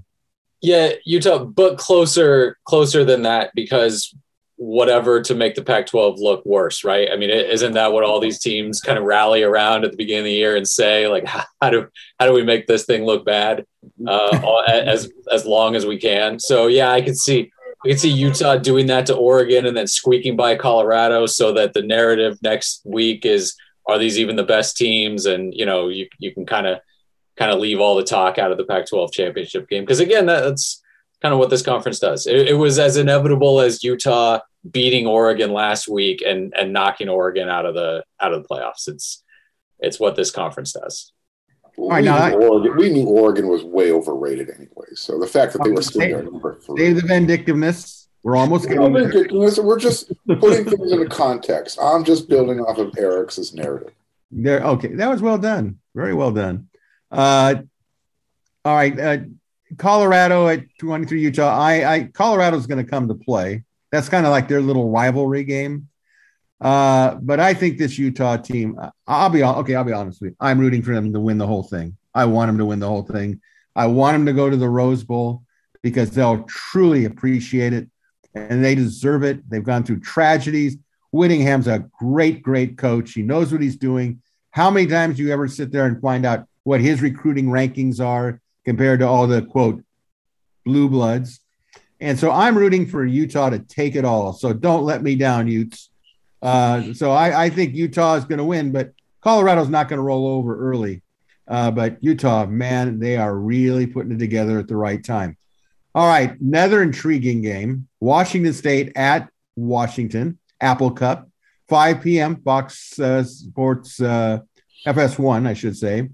Yeah, Utah, but closer, closer than that because whatever to make the Pac-12 look worse, right? I mean, isn't that what all these teams kind of rally around at the beginning of the year and say, like, how do how do we make this thing look bad uh, as as long as we can? So yeah, I can see I can see Utah doing that to Oregon and then squeaking by Colorado, so that the narrative next week is, are these even the best teams? And you know, you you can kind of kind of leave all the talk out of the Pac-12 championship game because again, that's kind of what this conference does. It, it was as inevitable as Utah beating Oregon last week and and knocking Oregon out of the out of the playoffs. It's it's what this conference does. We, knew Oregon, we knew Oregon was way overrated anyway. So the fact that they were still there number three. Save the vindictiveness. We're almost getting vindictiveness. We're just putting things into context. I'm just building off of Eric's narrative. There. Okay, that was well done. Very well done. Uh, all right. Uh, Colorado at 23 Utah. I, I Colorado's going to come to play. That's kind of like their little rivalry game. Uh, but I think this Utah team, I'll be okay. I'll be honest with you. I'm rooting for them to win the whole thing. I want them to win the whole thing. I want them to go to the Rose Bowl because they'll truly appreciate it and they deserve it. They've gone through tragedies. Whittingham's a great, great coach. He knows what he's doing. How many times do you ever sit there and find out what his recruiting rankings are compared to all the quote blue bloods? And so I'm rooting for Utah to take it all. So don't let me down, Utes. Uh, so I, I, think Utah is going to win, but Colorado's not going to roll over early. Uh, but Utah, man, they are really putting it together at the right time. All right, another intriguing game: Washington State at Washington, Apple Cup, 5 p.m. Fox uh, Sports uh, FS1, I should say.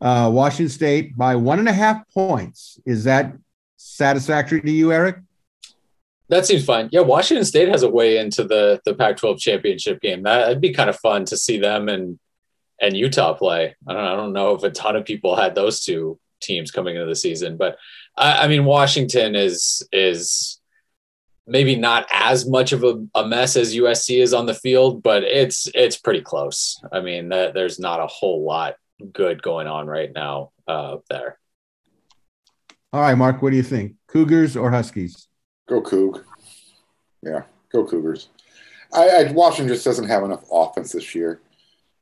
Uh, Washington State by one and a half points. Is that satisfactory to you, Eric? That seems fine. Yeah, Washington State has a way into the the Pac-12 championship game. That'd be kind of fun to see them and and Utah play. I don't, I don't know if a ton of people had those two teams coming into the season, but I, I mean, Washington is is maybe not as much of a, a, mess as USC is on the field, but it's it's pretty close. I mean, uh, there's not a whole lot good going on right now uh, there. All right, Mark, what do you think? Cougars or Huskies? Go Coug. Yeah, go Cougars. I, I Washington just doesn't have enough offense this year,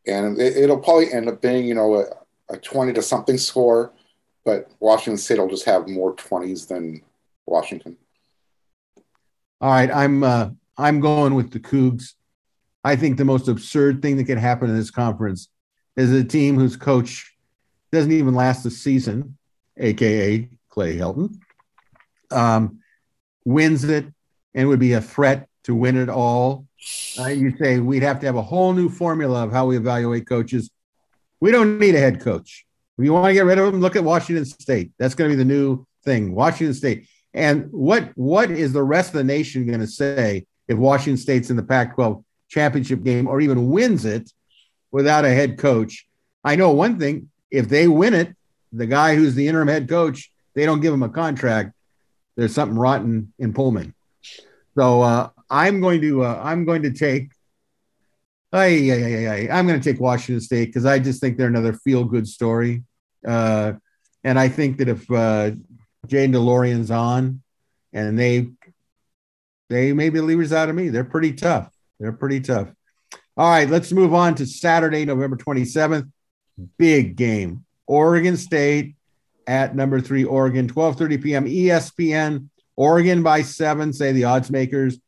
and it, will probably end up being you know a, a twenty to something score, but Washington State will just have more twenties than Washington. All right, I'm uh, I'm going with the Cougs. I think the most absurd thing that could happen in this conference is a team whose coach doesn't even last the season, aka Clay Helton, um, wins it and would be a threat to win it all. Uh, you'd say we'd have to have a whole new formula of how we evaluate coaches. We don't need a head coach. If you want to get rid of them, look at Washington State. That's going to be the new thing. Washington State. And what what is the rest of the nation going to say if Washington State's in the Pac-12 championship game or even wins it without a head coach? I know one thing: if they win it, the guy who's the interim head coach they don't give him a contract, there's something rotten in Pullman. So uh, I'm going to uh, I'm going to take I, I'm going to take Washington State because I just think they're another feel good story, uh, and I think that if uh, Jayden de Laura's on, and they they may be leavers out of me, they're pretty tough. They're pretty tough. All right, let's move on to Saturday, November 27th. Big game. Oregon State at number three, Oregon, 12:30 p.m. ESPN. Oregon by seven, say the odds makers.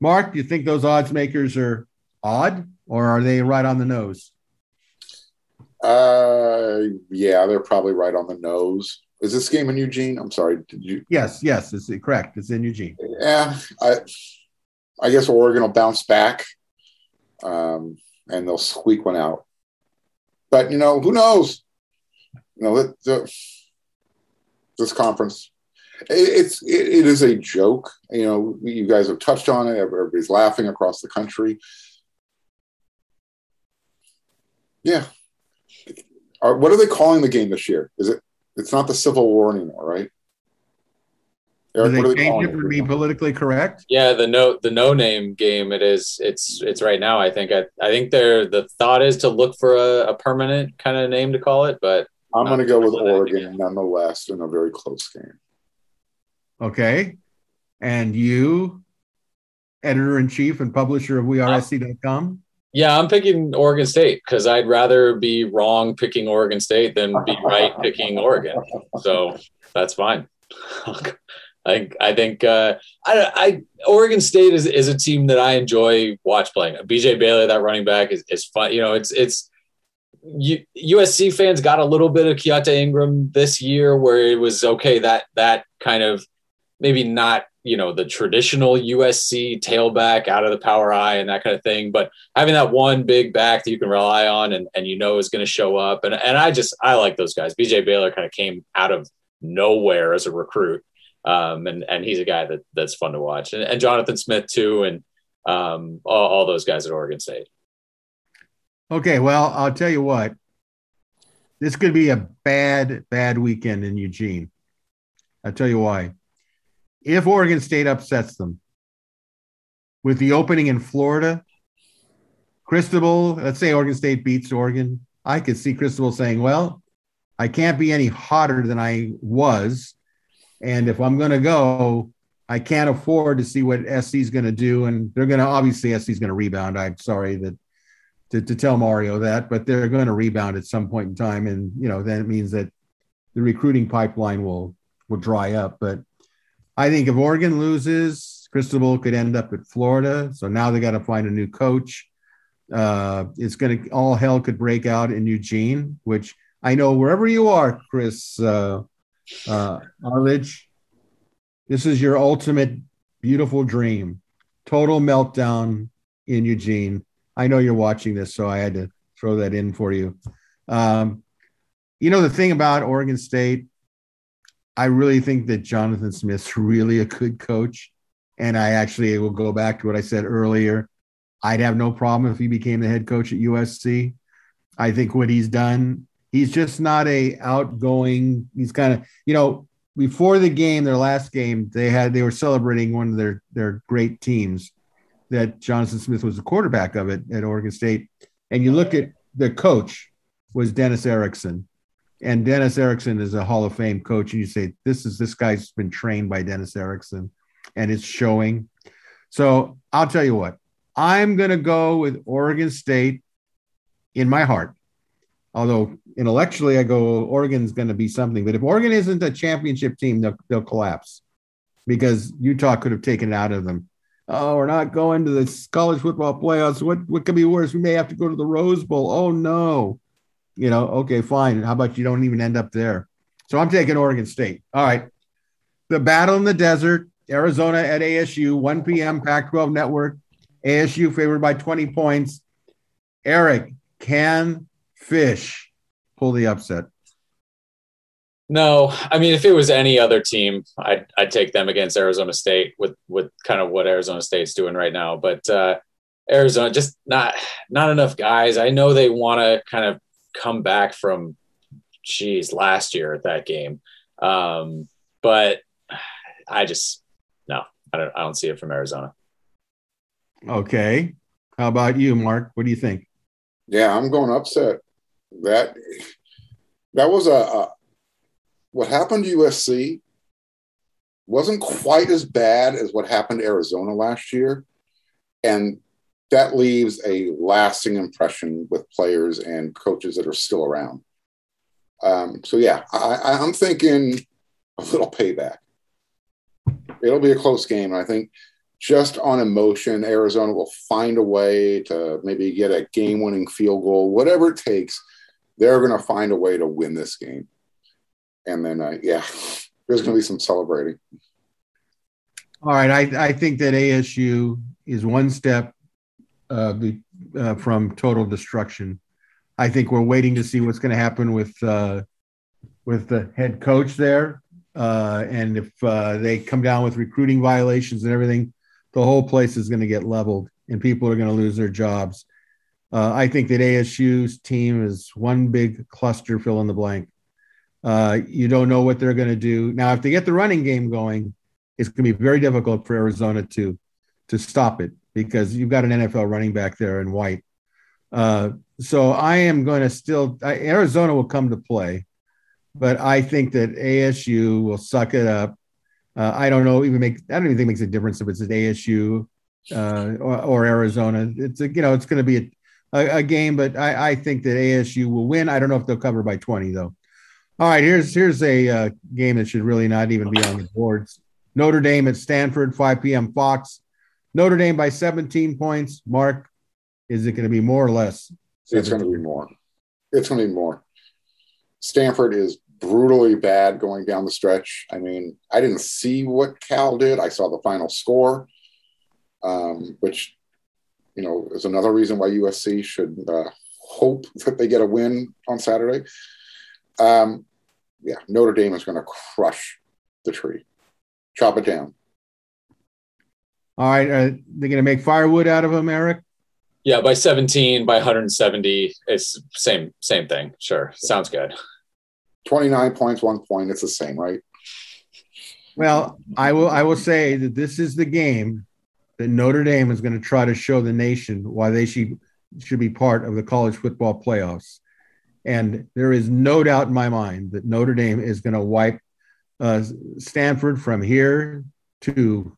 Mark, do you think those odds makers are odd or are they right on the nose? Uh, yeah, they're probably right on the nose. Is this game in Eugene? I'm sorry. Did you? Yes, yes, it's correct. It's in Eugene. Yeah, I, I guess Oregon will bounce back, um, and they'll squeak one out. But you know, who knows? You know, the, the, this conference, it's it, it is a joke. You know, you guys have touched on it. Everybody's laughing across the country. Yeah. Are, what are they calling the game this year? Is it? It's not the Civil War anymore, right? Do Eric, they what are change calling it for be politically correct? Yeah, the no the no name game. It is. It's it's right now. I think. I, I think they're the thought is to look for a, a permanent kind of name to call it, but I'm going to go with Not that Oregon nonetheless in a very close game. Okay. And you, editor in chief and publisher of WeAreSC.com? yeah, I'm picking Oregon State because I'd rather be wrong picking Oregon State than be right picking Oregon. So that's fine. I I think uh, I, I Oregon State is, is a team that I enjoy watch playing. BJ Baylor, that running back, is, is fun. You know, it's it's USC fans got a little bit of Keontae Ingram this year, where it was okay that that kind of maybe not you know the traditional USC tailback out of the power eye and that kind of thing, but having that one big back that you can rely on and, and you know is going to show up. And and I just I like those guys. BJ Baylor kind of came out of nowhere as a recruit. Um, and and he's a guy that that's fun to watch, and, and Jonathan Smith too, and um, all, all those guys at Oregon State. Okay, well, I'll tell you what. This could be a bad, bad weekend in Eugene. I'll tell you why. If Oregon State upsets them with the opening in Florida, Cristobal, let's say Oregon State beats Oregon, I could see Cristobal saying, Well, I can't be any hotter than I was. And if I'm going to go, I can't afford to see what SC is going to do. And they're going to obviously, SC is going to rebound. I'm sorry that to, to tell Mario that, but they're going to rebound at some point in time. And, you know, then it means that the recruiting pipeline will, will dry up. But I think if Oregon loses, Cristobal could end up at Florida. So now they got to find a new coach. Uh, it's going to, all hell could break out in Eugene, which I know wherever you are, Chris uh, uh, Arledge, this is your ultimate beautiful dream. Total meltdown in Eugene. I know you're watching this, so I had to throw that in for you. Um, you know, the thing about Oregon State, I really think that Jonathan Smith's really a good coach. And I actually will go back to what I said earlier. I'd have no problem if he became the head coach at USC. I think what he's done, he's just not a outgoing, he's kind of, you know, before the game, their last game, they had they were celebrating one of their their great teams that Jonathan Smith was the quarterback of it at Oregon State. And you look at the coach was Dennis Erickson. And Dennis Erickson is a Hall of Fame coach. And you say, this is this guy's been trained by Dennis Erickson and it's showing. So I'll tell you what, I'm going to go with Oregon State in my heart. Although intellectually, I go, Oregon's going to be something. But if Oregon isn't a championship team, they'll, they'll collapse because Utah could have taken it out of them oh, we're not going to the college football playoffs. What what could be worse? We may have to go to the Rose Bowl. Oh no. You know, okay, fine. How about you don't even end up there? So I'm taking Oregon State. All right. The battle in the desert, Arizona at ASU, 1 p.m. Pac 12 network. ASU favored by 20 points. Eric, can Fisch pull the upset? No, I mean, if it was any other team, I'd, I'd take them against Arizona State with with kind of what Arizona State's doing right now. But uh, Arizona just not not enough guys. I know they want to kind of come back from, geez, last year at that game, um, but I just no, I don't I don't see it from Arizona. Okay, how about you, Mark? What do you think? Yeah, I'm going upset. That that was a, a what happened to USC wasn't quite as bad as what happened to Arizona last year. And that leaves a lasting impression with players and coaches that are still around. Um, so, yeah, I, I'm thinking a little payback. It'll be a close game. I think just on emotion, Arizona will find a way to maybe get a game winning field goal, whatever it takes. They're going to find a way to win this game and then uh, yeah, there's going to be some celebrating. All right, I, I think that ASU is one step uh, be, uh, from total destruction. I think we're waiting to see what's going to happen with uh, with the head coach there, uh, and if uh, they come down with recruiting violations and everything, the whole place is going to get leveled, and people are going to lose their jobs. Uh, I think that ASU's team is one big cluster, fill in the blank. You don't know what they're going to do now. If they get the running game going, it's going to be very difficult for Arizona to to stop it because you've got an NFL running back there in White. Uh, so I am going to still I, Arizona will come to play, but I think that ASU will suck it up. Uh, I don't know even make I don't even think it makes a difference if it's at ASU uh, or, or, Arizona. It's a, you know it's going to be a, a, a, game, but I, I think that ASU will win. I don't know if they'll cover by twenty though. All right, here's here's a uh, game that should really not even be on the boards. Notre Dame at Stanford, 5 p.m. Fox. Notre Dame by 17 points. Mark, is it going to be more or less? 17? It's going to be more. It's going to be more. Stanford is brutally bad going down the stretch. I mean, I didn't see what Cal did. I saw the final score, um, which, you know, is another reason why USC should uh, hope that they get a win on Saturday. Um, yeah, Notre Dame is going to crush the tree chop it down. All right. Are they going to make firewood out of them, Eric? Yeah, by 17, by 170, it's same same thing. Sure, sounds good. 29 points, one point. It's the same, right? Well, I will. I will say that this is the game that Notre Dame is going to try to show the nation why they should should be part of the college football playoffs. And there is no doubt in my mind that Notre Dame is going to wipe uh, Stanford from here to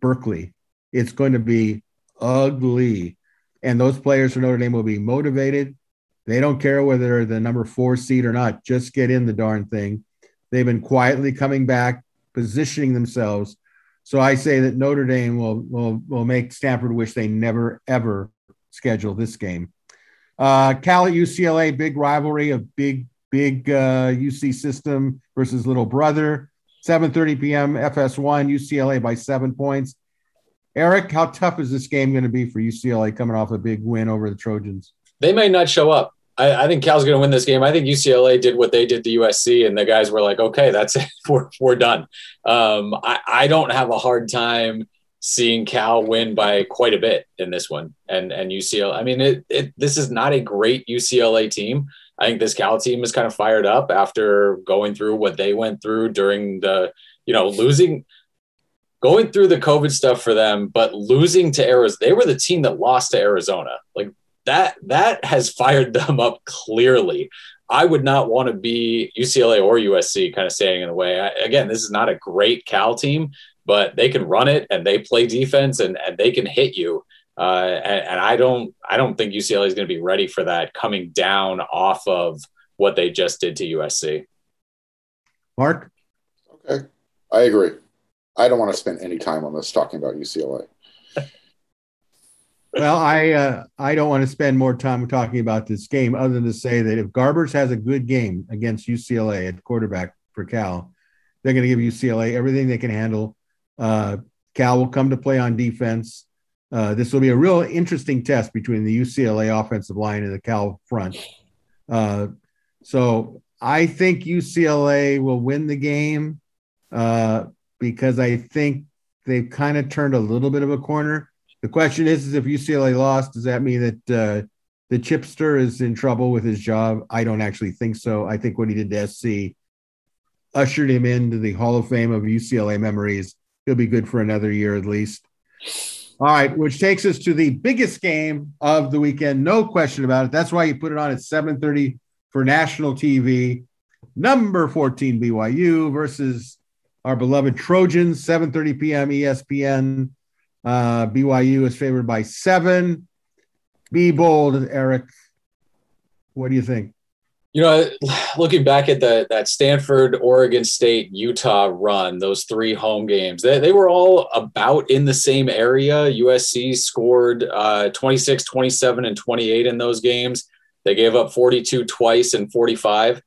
Berkeley. It's going to be ugly. And those players from Notre Dame will be motivated. They don't care whether they're the number four seed or not. Just get in the darn thing. They've been quietly coming back, positioning themselves. So I say that Notre Dame will will will make Stanford wish they never ever schedule this game. Uh, Cal at UCLA, big rivalry, of big big uh, UC system versus little brother. 7:30 p.m. FS1 UCLA by seven points. Eric, how tough is this game going to be for UCLA coming off a big win over the Trojans? They may not show up. I, I think Cal's going to win this game. I think UCLA did what they did to USC, and the guys were like, "Okay, that's it. We're we're done." Um, I, I don't have a hard time seeing Cal win by quite a bit in this one, and and UCLA. I mean, it, it this is not a great UCLA team. I think this Cal team is kind of fired up after going through what they went through during the, you know, losing, going through the COVID stuff for them, but losing to Arizona. They were the team that lost to Arizona. Like that, that has fired them up clearly. I would not want to be UCLA or USC kind of standing in the way. I, again, this is not a great Cal team, but they can run it and they play defense and, and they can hit you. Uh, and, and, I don't I don't think UCLA is going to be ready for that coming down off of what they just did to USC. Mark, okay, I agree. I don't want to spend any time on this talking about UCLA. well, I uh, I don't want to spend more time talking about this game, other than to say that if Garbers has a good game against UCLA at quarterback for Cal, they're going to give UCLA everything they can handle. Uh, Cal will come to play on defense. Uh, this will be a real interesting test between the UCLA offensive line and the Cal front. Uh, so I think UCLA will win the game uh, because I think they've kind of turned a little bit of a corner. The question is, is if UCLA lost, does that mean that uh, the chipster is in trouble with his job? I don't actually think so. I think what he did to SC ushered him into the Hall of Fame of UCLA memories. He'll be good for another year at least. All right, which takes us to the biggest game of the weekend, no question about it. That's why you put it on at 7:30 for national TV. Number 14 BYU versus our beloved Trojans, 7:30 p.m. ESPN. Uh, BYU is favored by seven. Be bold, Eric. What do you think? You know, looking back at the, that Stanford, Oregon State, Utah run, those three home games, they, they were all about in the same area. USC scored uh, 26, 27, and 28 in those games. They gave up 42 twice and 45.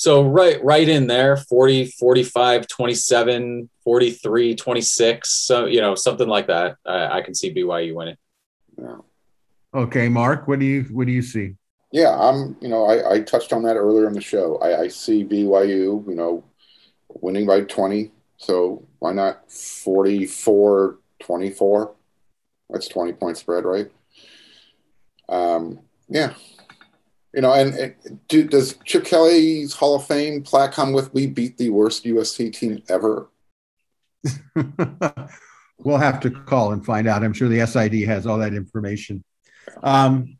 So right right in there 40 45 27 43 26 so you know something like that. I, I can see BYU winning. Yeah. Okay, Mark, what do you what do you see? Yeah, I'm. You know, I, I touched on that earlier in the show. I, I see BYU. You know, winning by 20. So why not 44-24? That's 20 point spread, right? Um, yeah. You know, and, and do, does Chip Kelly's Hall of Fame plaque come with "We beat the worst USC team ever"? we'll have to call and find out. I'm sure the SID has all that information. Um,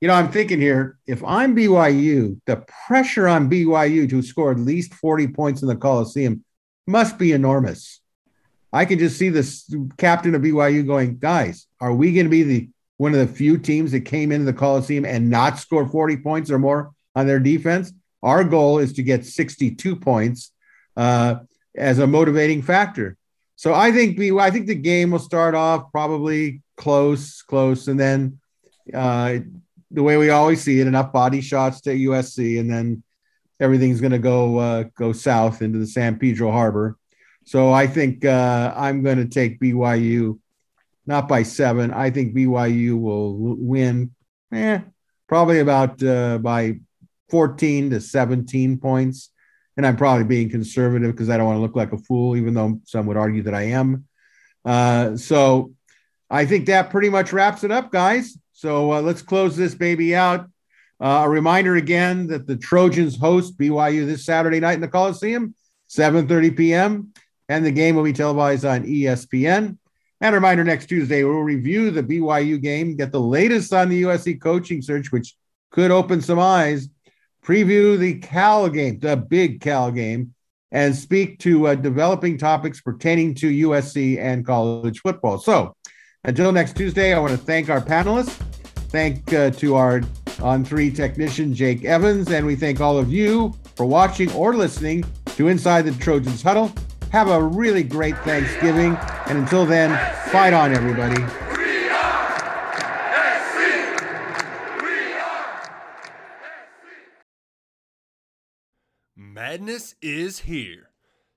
you know, I'm thinking here, if I'm BYU, the pressure on BYU to score at least 40 points in the Coliseum must be enormous. I can just see this captain of BYU going, guys, are we going to be the one of the few teams that came into the Coliseum and not score 40 points or more on their defense? Our goal is to get 62 points uh, as a motivating factor. So I think we, I think the game will start off probably close, close, and then uh, the way we always see it, enough body shots to USC, and then everything's going to go uh, go south into the San Pedro Harbor. So I think uh, I'm going to take BYU, not by seven. I think BYU will win, eh, probably about uh, by 14 to 17 points. And I'm probably being conservative because I don't want to look like a fool, even though some would argue that I am. Uh, so I think that pretty much wraps it up, guys. So uh, let's close this baby out. Uh, a reminder again that the Trojans host BYU this Saturday night in the Coliseum, 7:30 p.m., and the game will be televised on ESPN. And a reminder: next Tuesday we'll review the BYU game, get the latest on the USC coaching search, which could open some eyes. Preview the Cal game, the big Cal game, and speak to uh, developing topics pertaining to USC and college football. So, until next Tuesday, I want to thank our panelists. Thank uh, to our on three technician, Jake Evans, and we thank all of you for watching or listening to Inside the Trojans Huddle. Have a really great Thanksgiving, and until then, fight on, everybody. Madness is here.